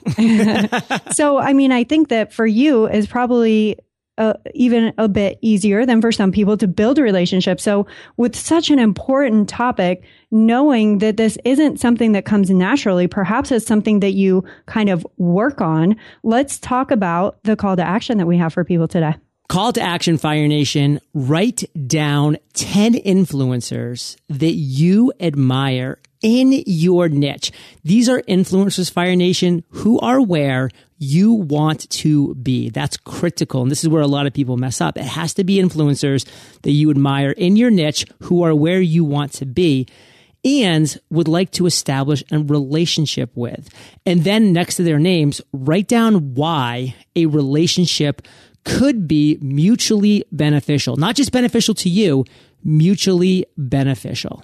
so, I mean, I think that for you is probably uh, even a bit easier than for some people to build a relationship. So, with such an important topic, knowing that this isn't something that comes naturally, perhaps it's something that you kind of work on. Let's talk about the call to action that we have for people today. Call to action, Fire Nation. Write down 10 influencers that you admire in your niche. These are influencers, Fire Nation, who are where you want to be. That's critical. And this is where a lot of people mess up. It has to be influencers that you admire in your niche who are where you want to be. and would like to establish a relationship with. And then next to their names, write down why a relationship could be mutually beneficial, not just beneficial to you, mutually beneficial.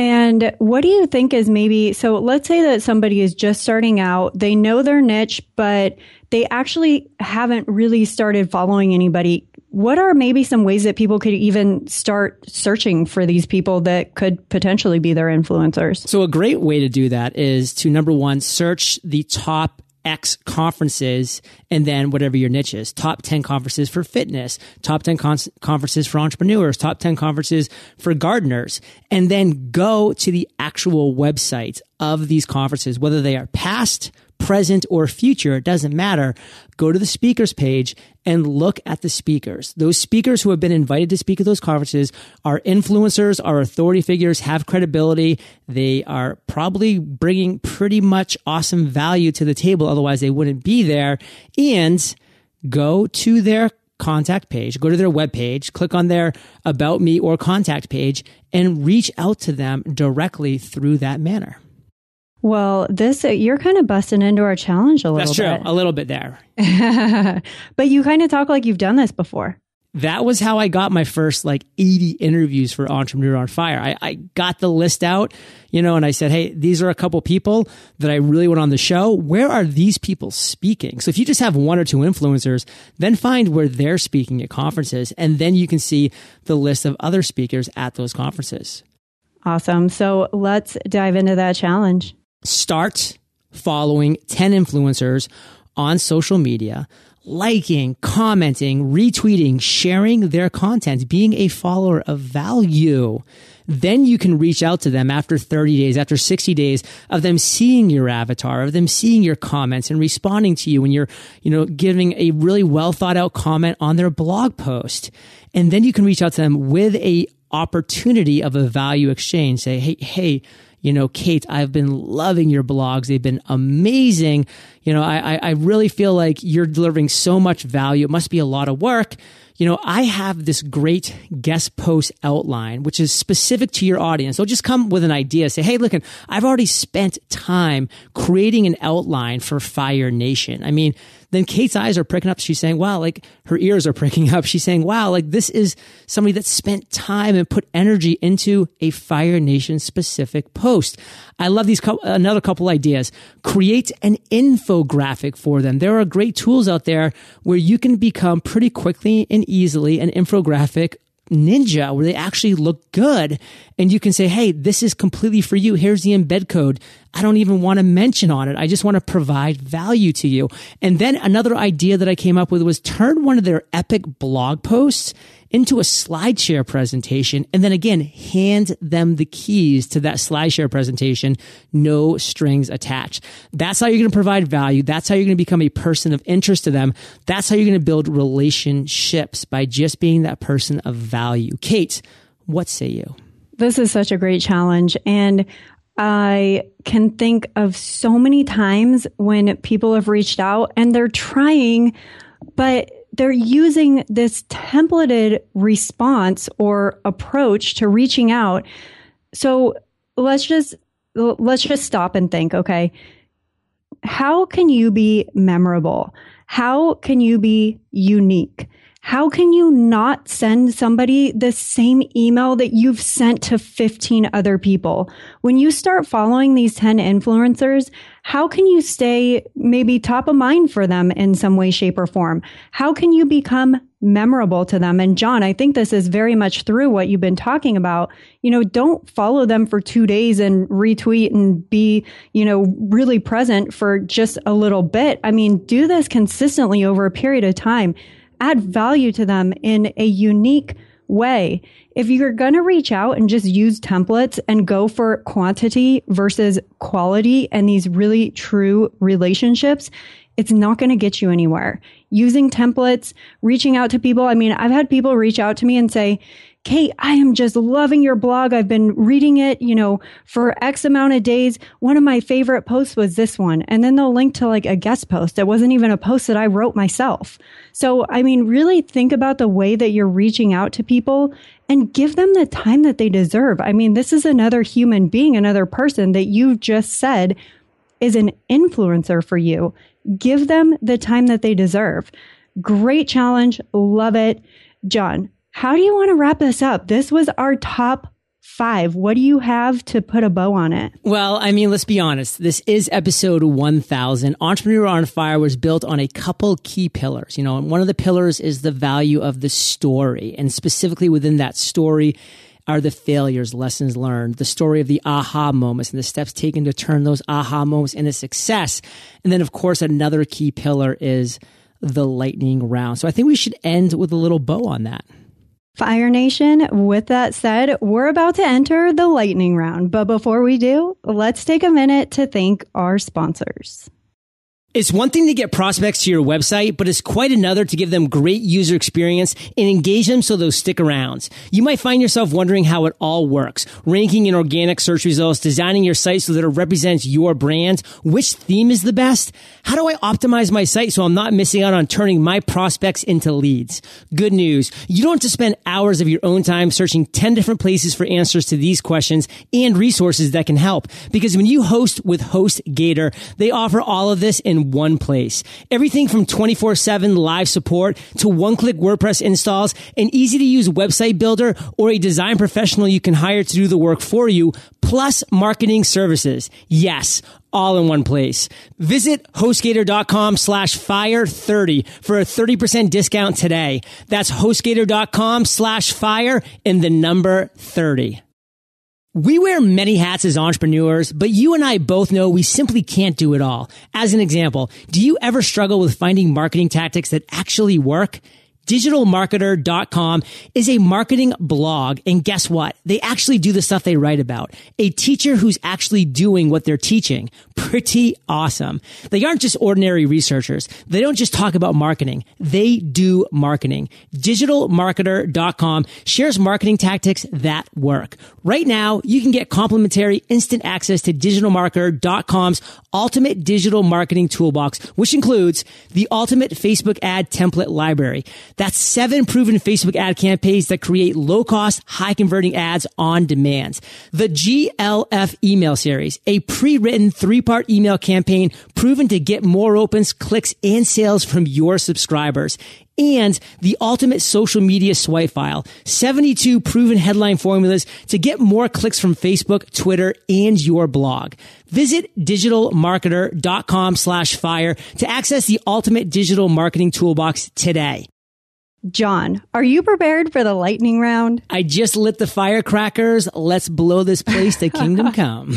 And what do you think is maybe so? Let's say that somebody is just starting out, they know their niche, but they actually haven't really started following anybody. What are maybe some ways that people could even start searching for these people that could potentially be their influencers? So, a great way to do that is to number one, search the top X conferences and then whatever your niche is. Top 10 conferences for fitness, top 10 con- conferences for entrepreneurs, top 10 conferences for gardeners, and then go to the actual websites of these conferences, whether they are past, present, or future, it doesn't matter. Go to the speakers page and look at the speakers. Those speakers who have been invited to speak at those conferences are influencers, are authority figures, have credibility. They are probably bringing pretty much awesome value to the table. Otherwise they wouldn't be there and go to their contact page, go to their webpage, click on their about me or contact page and reach out to them directly through that manner. Well, this you're kind of busting into our challenge a little bit. That's true. bit. A little bit there. but you kind of talk like you've done this before. That was how I got my first like 80 interviews for Entrepreneur on Fire. I, I got the list out, you know, and I said, Hey, these are a couple people that I really want on the show. Where are these people speaking? So if you just have one or two influencers, then find where they're speaking at conferences. And then you can see the list of other speakers at those conferences. Awesome. So let's dive into that challenge start following 10 influencers on social media, liking, commenting, retweeting, sharing their content, being a follower of value. Then you can reach out to them after 30 days, after 60 days of them seeing your avatar, of them seeing your comments and responding to you when you're, you know, giving a really well thought out comment on their blog post. And then you can reach out to them with a opportunity of a value exchange. Say, Hey, hey, you know, Kate, I've been loving your blogs. They've been amazing. You know, I, I really feel like you're delivering so much value. It must be a lot of work. You know, I have this great guest post outline, which is specific to your audience. So just come with an idea. Say, Hey, look, I've already spent time creating an outline for Fire Nation. I mean, then Kate's eyes are pricking up. She's saying, wow, like her ears are pricking up. She's saying, wow, like this is somebody that spent time and put energy into a Fire Nation specific post. I love these, another couple ideas. Create an infographic for them. There are great tools out there where you can become pretty quickly and easily an infographic ninja where they actually look good and you can say, Hey, this is completely for you. Here's the embed code. I don't even want to mention on it. I just want to provide value to you. And then another idea that I came up with was turn one of their epic blog posts into a SlideShare presentation and then again, hand them the keys to that SlideShare presentation, no strings attached. That's how you're going to provide value. That's how you're going to become a person of interest to them. That's how you're going to build relationships by just being that person of value. Kate, what say you? This is such a great challenge. And I can think of so many times when people have reached out and they're trying, but they're using this templated response or approach to reaching out. So let's just let's just stop and think, okay? How can you be memorable? How can you be unique? How can you not send somebody the same email that you've sent to 15 other people? When you start following these 10 influencers, how can you stay maybe top of mind for them in some way, shape, or form? How can you become memorable to them? And John, I think this is very much through what you've been talking about. You know, don't follow them for two days and retweet and be, you know, really present for just a little bit. I mean, do this consistently over a period of time add value to them in a unique way. If you're going to reach out and just use templates and go for quantity versus quality and these really true relationships, it's not going to get you anywhere. Using templates, reaching out to people. I mean, I've had people reach out to me and say, Kate, I am just loving your blog. I've been reading it, you know, for X amount of days. One of my favorite posts was this one. And then they'll link to like a guest post. It wasn't even a post that I wrote myself. So, I mean, really think about the way that you're reaching out to people and give them the time that they deserve. I mean, this is another human being, another person that you've just said is an influencer for you. Give them the time that they deserve. Great challenge. Love it. John, how do you want to wrap this up? This was our top five. What do you have to put a bow on it? Well, I mean, let's be honest. This is episode 1000. Entrepreneur on Fire was built on a couple key pillars. You know, one of the pillars is the value of the story. And specifically within that story, are the failures, lessons learned, the story of the aha moments and the steps taken to turn those aha moments into success. And then, of course, another key pillar is the lightning round. So I think we should end with a little bow on that. Fire Nation, with that said, we're about to enter the lightning round. But before we do, let's take a minute to thank our sponsors. It's one thing to get prospects to your website, but it's quite another to give them great user experience and engage them so they'll stick around. You might find yourself wondering how it all works. Ranking in organic search results, designing your site so that it represents your brand, which theme is the best? How do I optimize my site so I'm not missing out on turning my prospects into leads? Good news. You don't have to spend hours of your own time searching 10 different places for answers to these questions and resources that can help. Because when you host with HostGator, they offer all of this in one place. Everything from 24-7 live support to one-click WordPress installs, an easy to use website builder, or a design professional you can hire to do the work for you, plus marketing services. Yes, all in one place. Visit hostgator.com slash fire 30 for a 30% discount today. That's hostgator.com slash fire and the number 30. We wear many hats as entrepreneurs, but you and I both know we simply can't do it all. As an example, do you ever struggle with finding marketing tactics that actually work? digitalmarketer.com is a marketing blog. And guess what? They actually do the stuff they write about. A teacher who's actually doing what they're teaching. Pretty awesome. They aren't just ordinary researchers. They don't just talk about marketing. They do marketing. Digitalmarketer.com shares marketing tactics that work. Right now, you can get complimentary instant access to digitalmarketer.com's ultimate digital marketing toolbox, which includes the ultimate Facebook ad template library. That's seven proven Facebook ad campaigns that create low cost, high converting ads on demand. The GLF email series, a pre-written three part email campaign proven to get more opens, clicks, and sales from your subscribers and the ultimate social media swipe file. 72 proven headline formulas to get more clicks from Facebook, Twitter, and your blog. Visit digitalmarketer.com slash fire to access the ultimate digital marketing toolbox today. John, are you prepared for the lightning round? I just lit the firecrackers. Let's blow this place to kingdom come.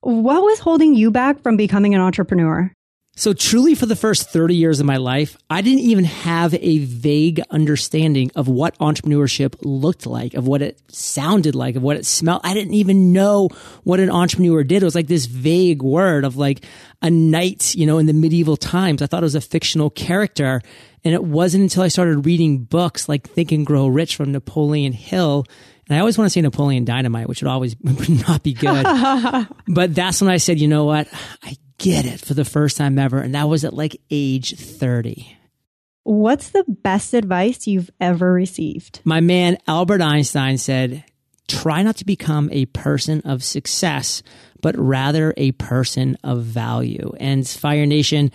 What was holding you back from becoming an entrepreneur? So truly for the first 30 years of my life, I didn't even have a vague understanding of what entrepreneurship looked like, of what it sounded like, of what it smelled. I didn't even know what an entrepreneur did. It was like this vague word of like a knight, you know, in the medieval times. I thought it was a fictional character. And it wasn't until I started reading books like Think and Grow Rich from Napoleon Hill and I always want to say Napoleon Dynamite, which would always would not be good. but that's when I said, you know what? I get it for the first time ever. And that was at like age 30. What's the best advice you've ever received? My man Albert Einstein said, try not to become a person of success, but rather a person of value. And Fire Nation,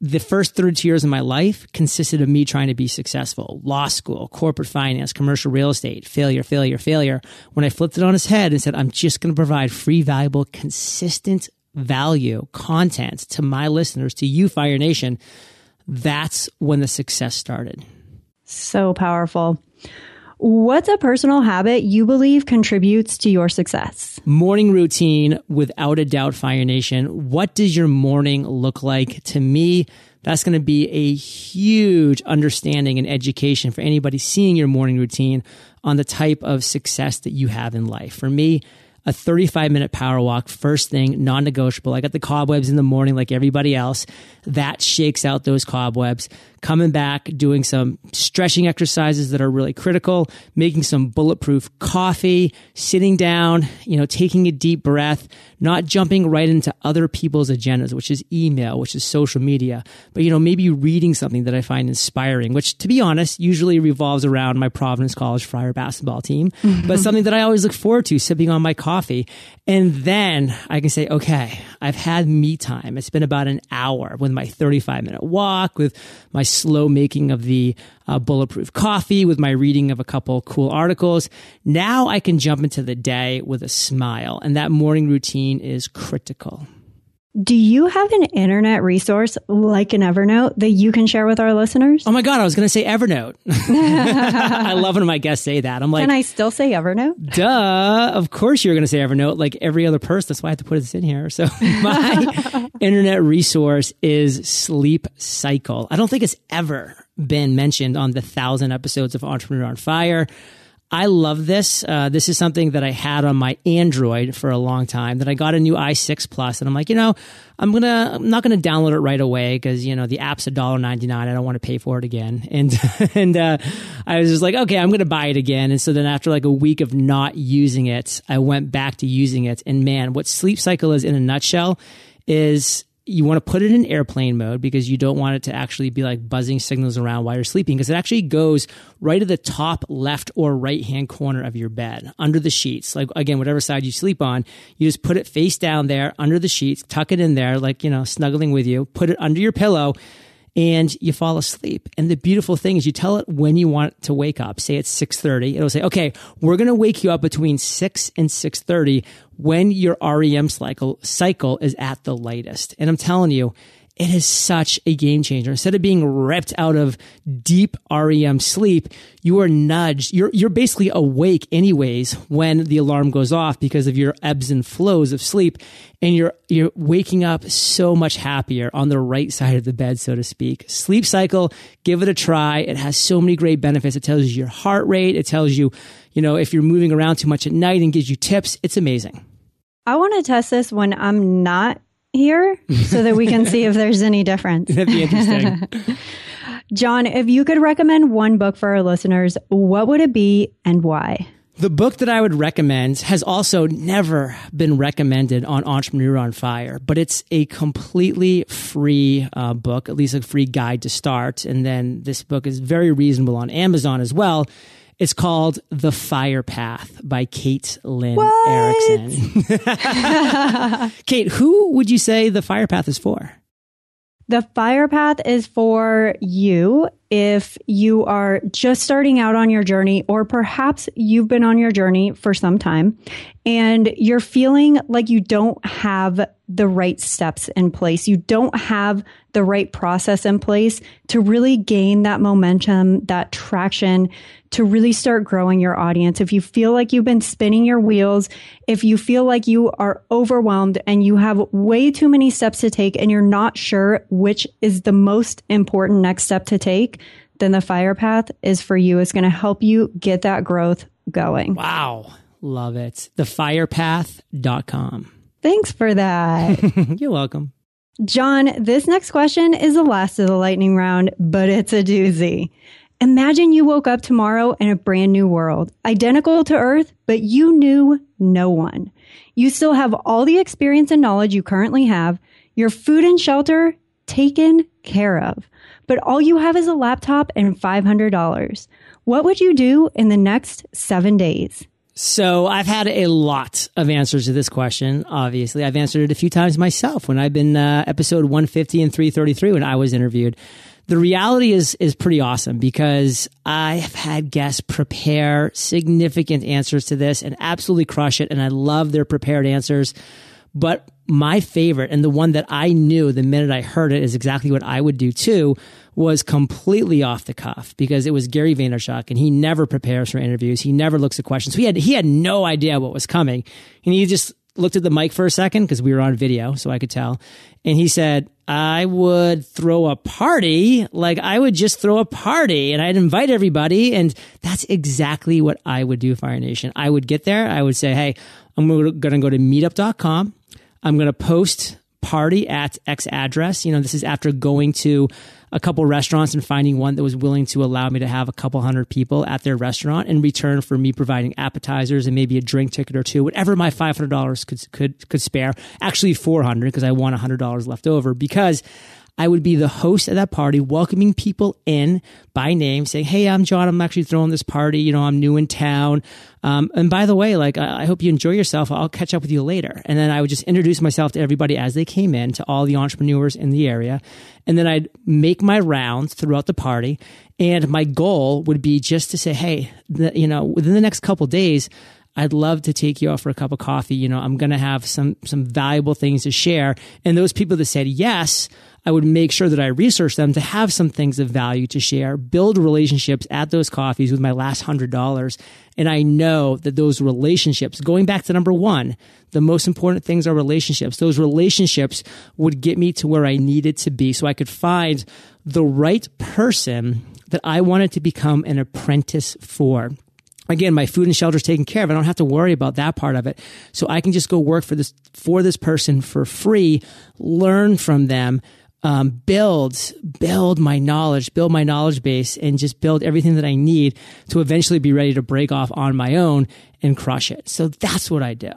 the first 32 years of my life consisted of me trying to be successful. Law school, corporate finance, commercial real estate, failure, failure, failure. When I flipped it on his head and said, I'm just going to provide free, valuable, consistent value, content to my listeners, to you, Fire Nation, that's when the success started. So powerful. What's a personal habit you believe contributes to your success? Morning routine, without a doubt, Fire Nation. What does your morning look like? To me, that's going to be a huge understanding and education for anybody seeing your morning routine on the type of success that you have in life. For me, a 35 minute power walk, first thing, non negotiable. I got the cobwebs in the morning like everybody else. That shakes out those cobwebs. Coming back, doing some stretching exercises that are really critical, making some bulletproof coffee, sitting down, you know, taking a deep breath, not jumping right into other people's agendas, which is email, which is social media, but, you know, maybe reading something that I find inspiring, which to be honest, usually revolves around my Providence College Friar basketball team, mm-hmm. but something that I always look forward to, sipping on my coffee. And then I can say, okay, I've had me time. It's been about an hour with my 35 minute walk, with my slow making of the uh, bulletproof coffee, with my reading of a couple cool articles. Now I can jump into the day with a smile. And that morning routine is critical. Do you have an internet resource like an Evernote that you can share with our listeners? Oh my God, I was going to say Evernote. I love when my guests say that. I'm like, Can I still say Evernote? duh. Of course you're going to say Evernote like every other person. That's why I have to put this in here. So my internet resource is Sleep Cycle. I don't think it's ever been mentioned on the thousand episodes of Entrepreneur on Fire. I love this. Uh, this is something that I had on my Android for a long time. That I got a new i6 Plus, and I'm like, you know, I'm gonna, I'm not gonna download it right away because you know the app's a dollar ninety nine. I don't want to pay for it again. And and uh, I was just like, okay, I'm gonna buy it again. And so then after like a week of not using it, I went back to using it. And man, what Sleep Cycle is in a nutshell is you want to put it in airplane mode because you don't want it to actually be like buzzing signals around while you're sleeping because it actually goes right at the top left or right hand corner of your bed under the sheets. Like again, whatever side you sleep on, you just put it face down there under the sheets, tuck it in there, like, you know, snuggling with you, put it under your pillow and you fall asleep. And the beautiful thing is you tell it when you want to wake up. Say it's 6:30. It'll say, "Okay, we're going to wake you up between 6 and 6:30 when your REM cycle cycle is at the lightest." And I'm telling you, it is such a game changer. Instead of being ripped out of deep REM sleep, you are nudged. You're, you're basically awake anyways when the alarm goes off because of your ebbs and flows of sleep. And you're, you're waking up so much happier on the right side of the bed, so to speak. Sleep cycle, give it a try. It has so many great benefits. It tells you your heart rate. It tells you, you know, if you're moving around too much at night and gives you tips. It's amazing. I want to test this when I'm not here so that we can see if there's any difference. That'd be interesting. John, if you could recommend one book for our listeners, what would it be and why? The book that I would recommend has also never been recommended on Entrepreneur on Fire, but it's a completely free uh, book, at least a free guide to start. And then this book is very reasonable on Amazon as well. It's called The Fire Path by Kate Lynn Erickson. Kate, who would you say The Fire Path is for? The fire path is for you if you are just starting out on your journey, or perhaps you've been on your journey for some time and you're feeling like you don't have the right steps in place. You don't have the right process in place to really gain that momentum, that traction, to really start growing your audience. If you feel like you've been spinning your wheels, if you feel like you are overwhelmed and you have way too many steps to take and you're not sure which is the most important next step to take, then the fire path is for you. It's going to help you get that growth going. Wow. Love it. Thefirepath.com. Thanks for that. You're welcome. John, this next question is the last of the lightning round, but it's a doozy. Imagine you woke up tomorrow in a brand new world, identical to Earth, but you knew no one. You still have all the experience and knowledge you currently have, your food and shelter taken care of, but all you have is a laptop and $500. What would you do in the next seven days? So I've had a lot of answers to this question. Obviously, I've answered it a few times myself when I've been uh, episode 150 and 333 when I was interviewed. The reality is is pretty awesome because I have had guests prepare significant answers to this and absolutely crush it, and I love their prepared answers. But my favorite and the one that I knew the minute I heard it is exactly what I would do too was completely off the cuff because it was Gary Vaynerchuk and he never prepares for interviews. He never looks at questions. So he had, he had no idea what was coming and he just looked at the mic for a second because we were on video so I could tell. And he said, I would throw a party. Like I would just throw a party and I'd invite everybody. And that's exactly what I would do, Fire Nation. I would get there. I would say, Hey, I'm going to go to meetup.com. I'm going to post party at X address. You know, this is after going to a couple restaurants and finding one that was willing to allow me to have a couple hundred people at their restaurant in return for me providing appetizers and maybe a drink ticket or two, whatever my $500 could, could, could spare. Actually 400 because I want $100 left over because I would be the host at that party, welcoming people in by name, saying, Hey, I'm John. I'm actually throwing this party. You know, I'm new in town. Um, and by the way, like, I, hope you enjoy yourself. I'll catch up with you later. And then I would just introduce myself to everybody as they came in, to all the entrepreneurs in the area. And then I'd make my rounds throughout the party. And my goal would be just to say, Hey, the, you know, within the next couple days, I'd love to take you out for a cup of coffee. You know, I'm going to have some some valuable things to share. And those people that said yes, I would make sure that I research them to have some things of value to share, build relationships at those coffees with my last hundred dollars. And I know that those relationships, going back to number one, the most important things are relationships. Those relationships would get me to where I needed to be so I could find the right person that I wanted to become an apprentice for again, my food and shelter is taken care of. I don't have to worry about that part of it. So I can just go work for this, for this person for free, learn from them, um, build, build my knowledge, build my knowledge base and just build everything that I need to eventually be ready to break off on my own and crush it. So that's what I do.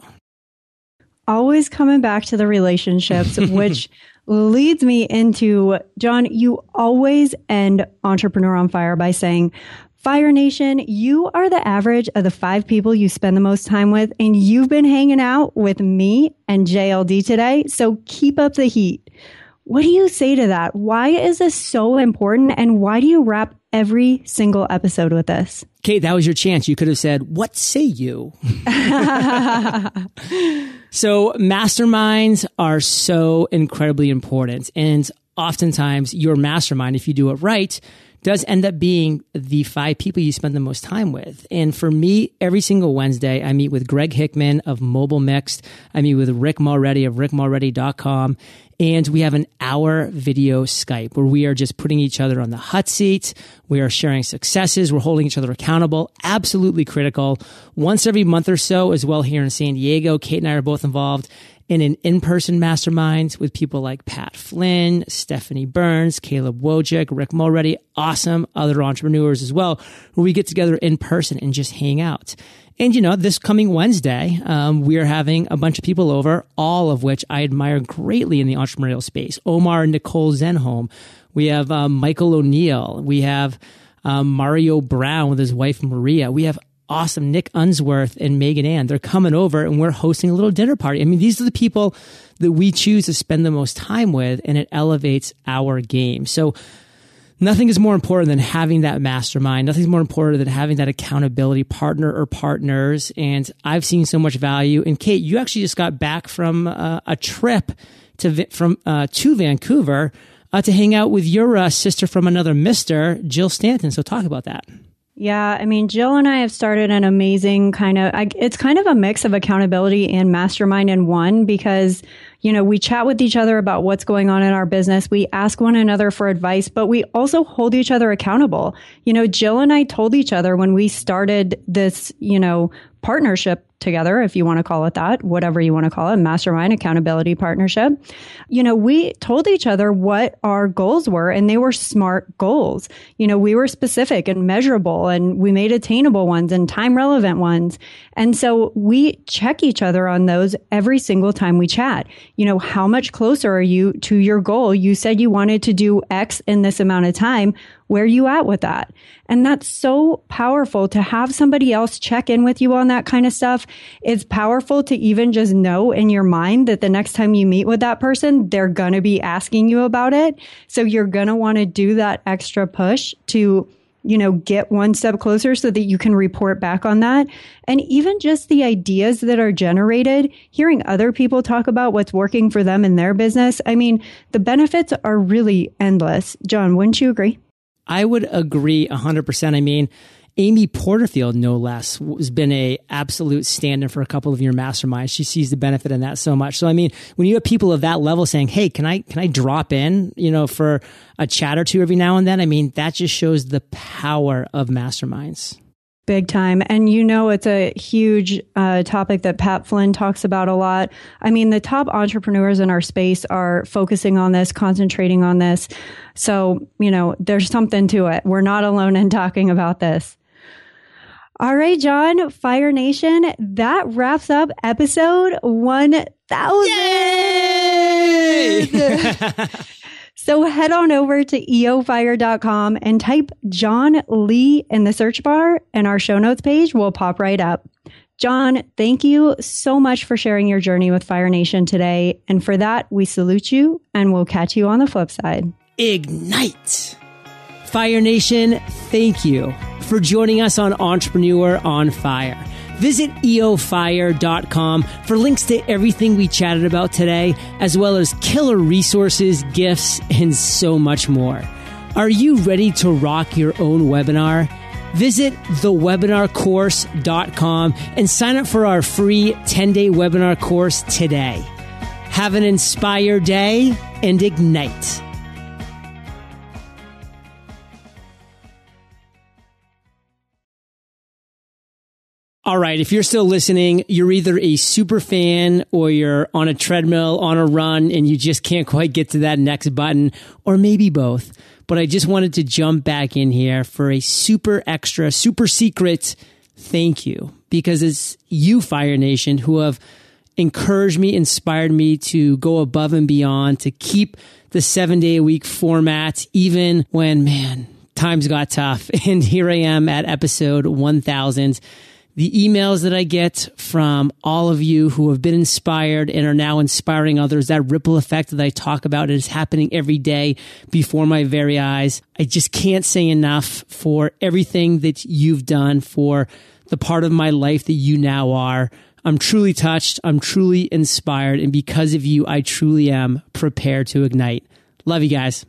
Always coming back to the relationships, which leads me into John, you always end Entrepreneur on Fire by saying, Fire Nation, you are the average of the five people you spend the most time with, and you've been hanging out with me and JLD today. So keep up the heat. What do you say to that? Why is this so important? And why do you wrap every single episode with this? Kate, that was your chance. You could have said, What say you? so, masterminds are so incredibly important. And oftentimes, your mastermind, if you do it right, does end up being the five people you spend the most time with. And for me, every single Wednesday, I meet with Greg Hickman of Mobile Mixed. I meet with Rick Mulready of rickmulready.com. And we have an hour video Skype where we are just putting each other on the hot seat. We are sharing successes. We're holding each other accountable. Absolutely critical. Once every month or so as well here in San Diego. Kate and I are both involved in an in-person mastermind with people like Pat Flynn, Stephanie Burns, Caleb Wojcik, Rick Mulready, awesome other entrepreneurs as well, where we get together in person and just hang out. And you know, this coming Wednesday, um, we are having a bunch of people over, all of which I admire greatly in the entrepreneurial space. Omar and Nicole Zenhom. We have um, Michael O'Neal. We have um, Mario Brown with his wife Maria. We have awesome Nick Unsworth and Megan Ann. They're coming over and we're hosting a little dinner party. I mean, these are the people that we choose to spend the most time with and it elevates our game. So nothing is more important than having that mastermind. Nothing's more important than having that accountability partner or partners. And I've seen so much value. And Kate, you actually just got back from uh, a trip to, from, uh, to Vancouver uh, to hang out with your uh, sister from another Mister, Jill Stanton. So talk about that. Yeah, I mean, Jill and I have started an amazing kind of, I, it's kind of a mix of accountability and mastermind in one because, you know, we chat with each other about what's going on in our business. We ask one another for advice, but we also hold each other accountable. You know, Jill and I told each other when we started this, you know, partnership together, if you want to call it that, whatever you want to call it, mastermind accountability partnership. You know, we told each other what our goals were and they were smart goals. You know, we were specific and measurable and we made attainable ones and time relevant ones. And so we check each other on those every single time we chat. You know, how much closer are you to your goal? You said you wanted to do X in this amount of time. Where are you at with that? And that's so powerful to have somebody else check in with you on that kind of stuff. It's powerful to even just know in your mind that the next time you meet with that person, they're going to be asking you about it. So you're going to want to do that extra push to you know, get one step closer so that you can report back on that. And even just the ideas that are generated, hearing other people talk about what's working for them in their business. I mean, the benefits are really endless. John, wouldn't you agree? I would agree 100%. I mean, Amy Porterfield, no less, has been a absolute stand-in for a couple of your masterminds. She sees the benefit in that so much. So, I mean, when you have people of that level saying, "Hey, can I can I drop in, you know, for a chat or two every now and then?" I mean, that just shows the power of masterminds. Big time. And you know, it's a huge uh, topic that Pat Flynn talks about a lot. I mean, the top entrepreneurs in our space are focusing on this, concentrating on this. So, you know, there's something to it. We're not alone in talking about this. All right, John, Fire Nation, that wraps up episode 1000. so head on over to eofire.com and type John Lee in the search bar, and our show notes page will pop right up. John, thank you so much for sharing your journey with Fire Nation today. And for that, we salute you and we'll catch you on the flip side. Ignite. Fire Nation, thank you for joining us on Entrepreneur on Fire. Visit eofire.com for links to everything we chatted about today, as well as killer resources, gifts, and so much more. Are you ready to rock your own webinar? Visit thewebinarcourse.com and sign up for our free 10 day webinar course today. Have an inspired day and ignite. All right, if you're still listening, you're either a super fan or you're on a treadmill, on a run, and you just can't quite get to that next button, or maybe both. But I just wanted to jump back in here for a super extra, super secret thank you because it's you, Fire Nation, who have encouraged me, inspired me to go above and beyond, to keep the seven day a week format, even when, man, times got tough. And here I am at episode 1000 the emails that I get from all of you who have been inspired and are now inspiring others, that ripple effect that I talk about is happening every day before my very eyes. I just can't say enough for everything that you've done for the part of my life that you now are. I'm truly touched. I'm truly inspired. And because of you, I truly am prepared to ignite. Love you guys.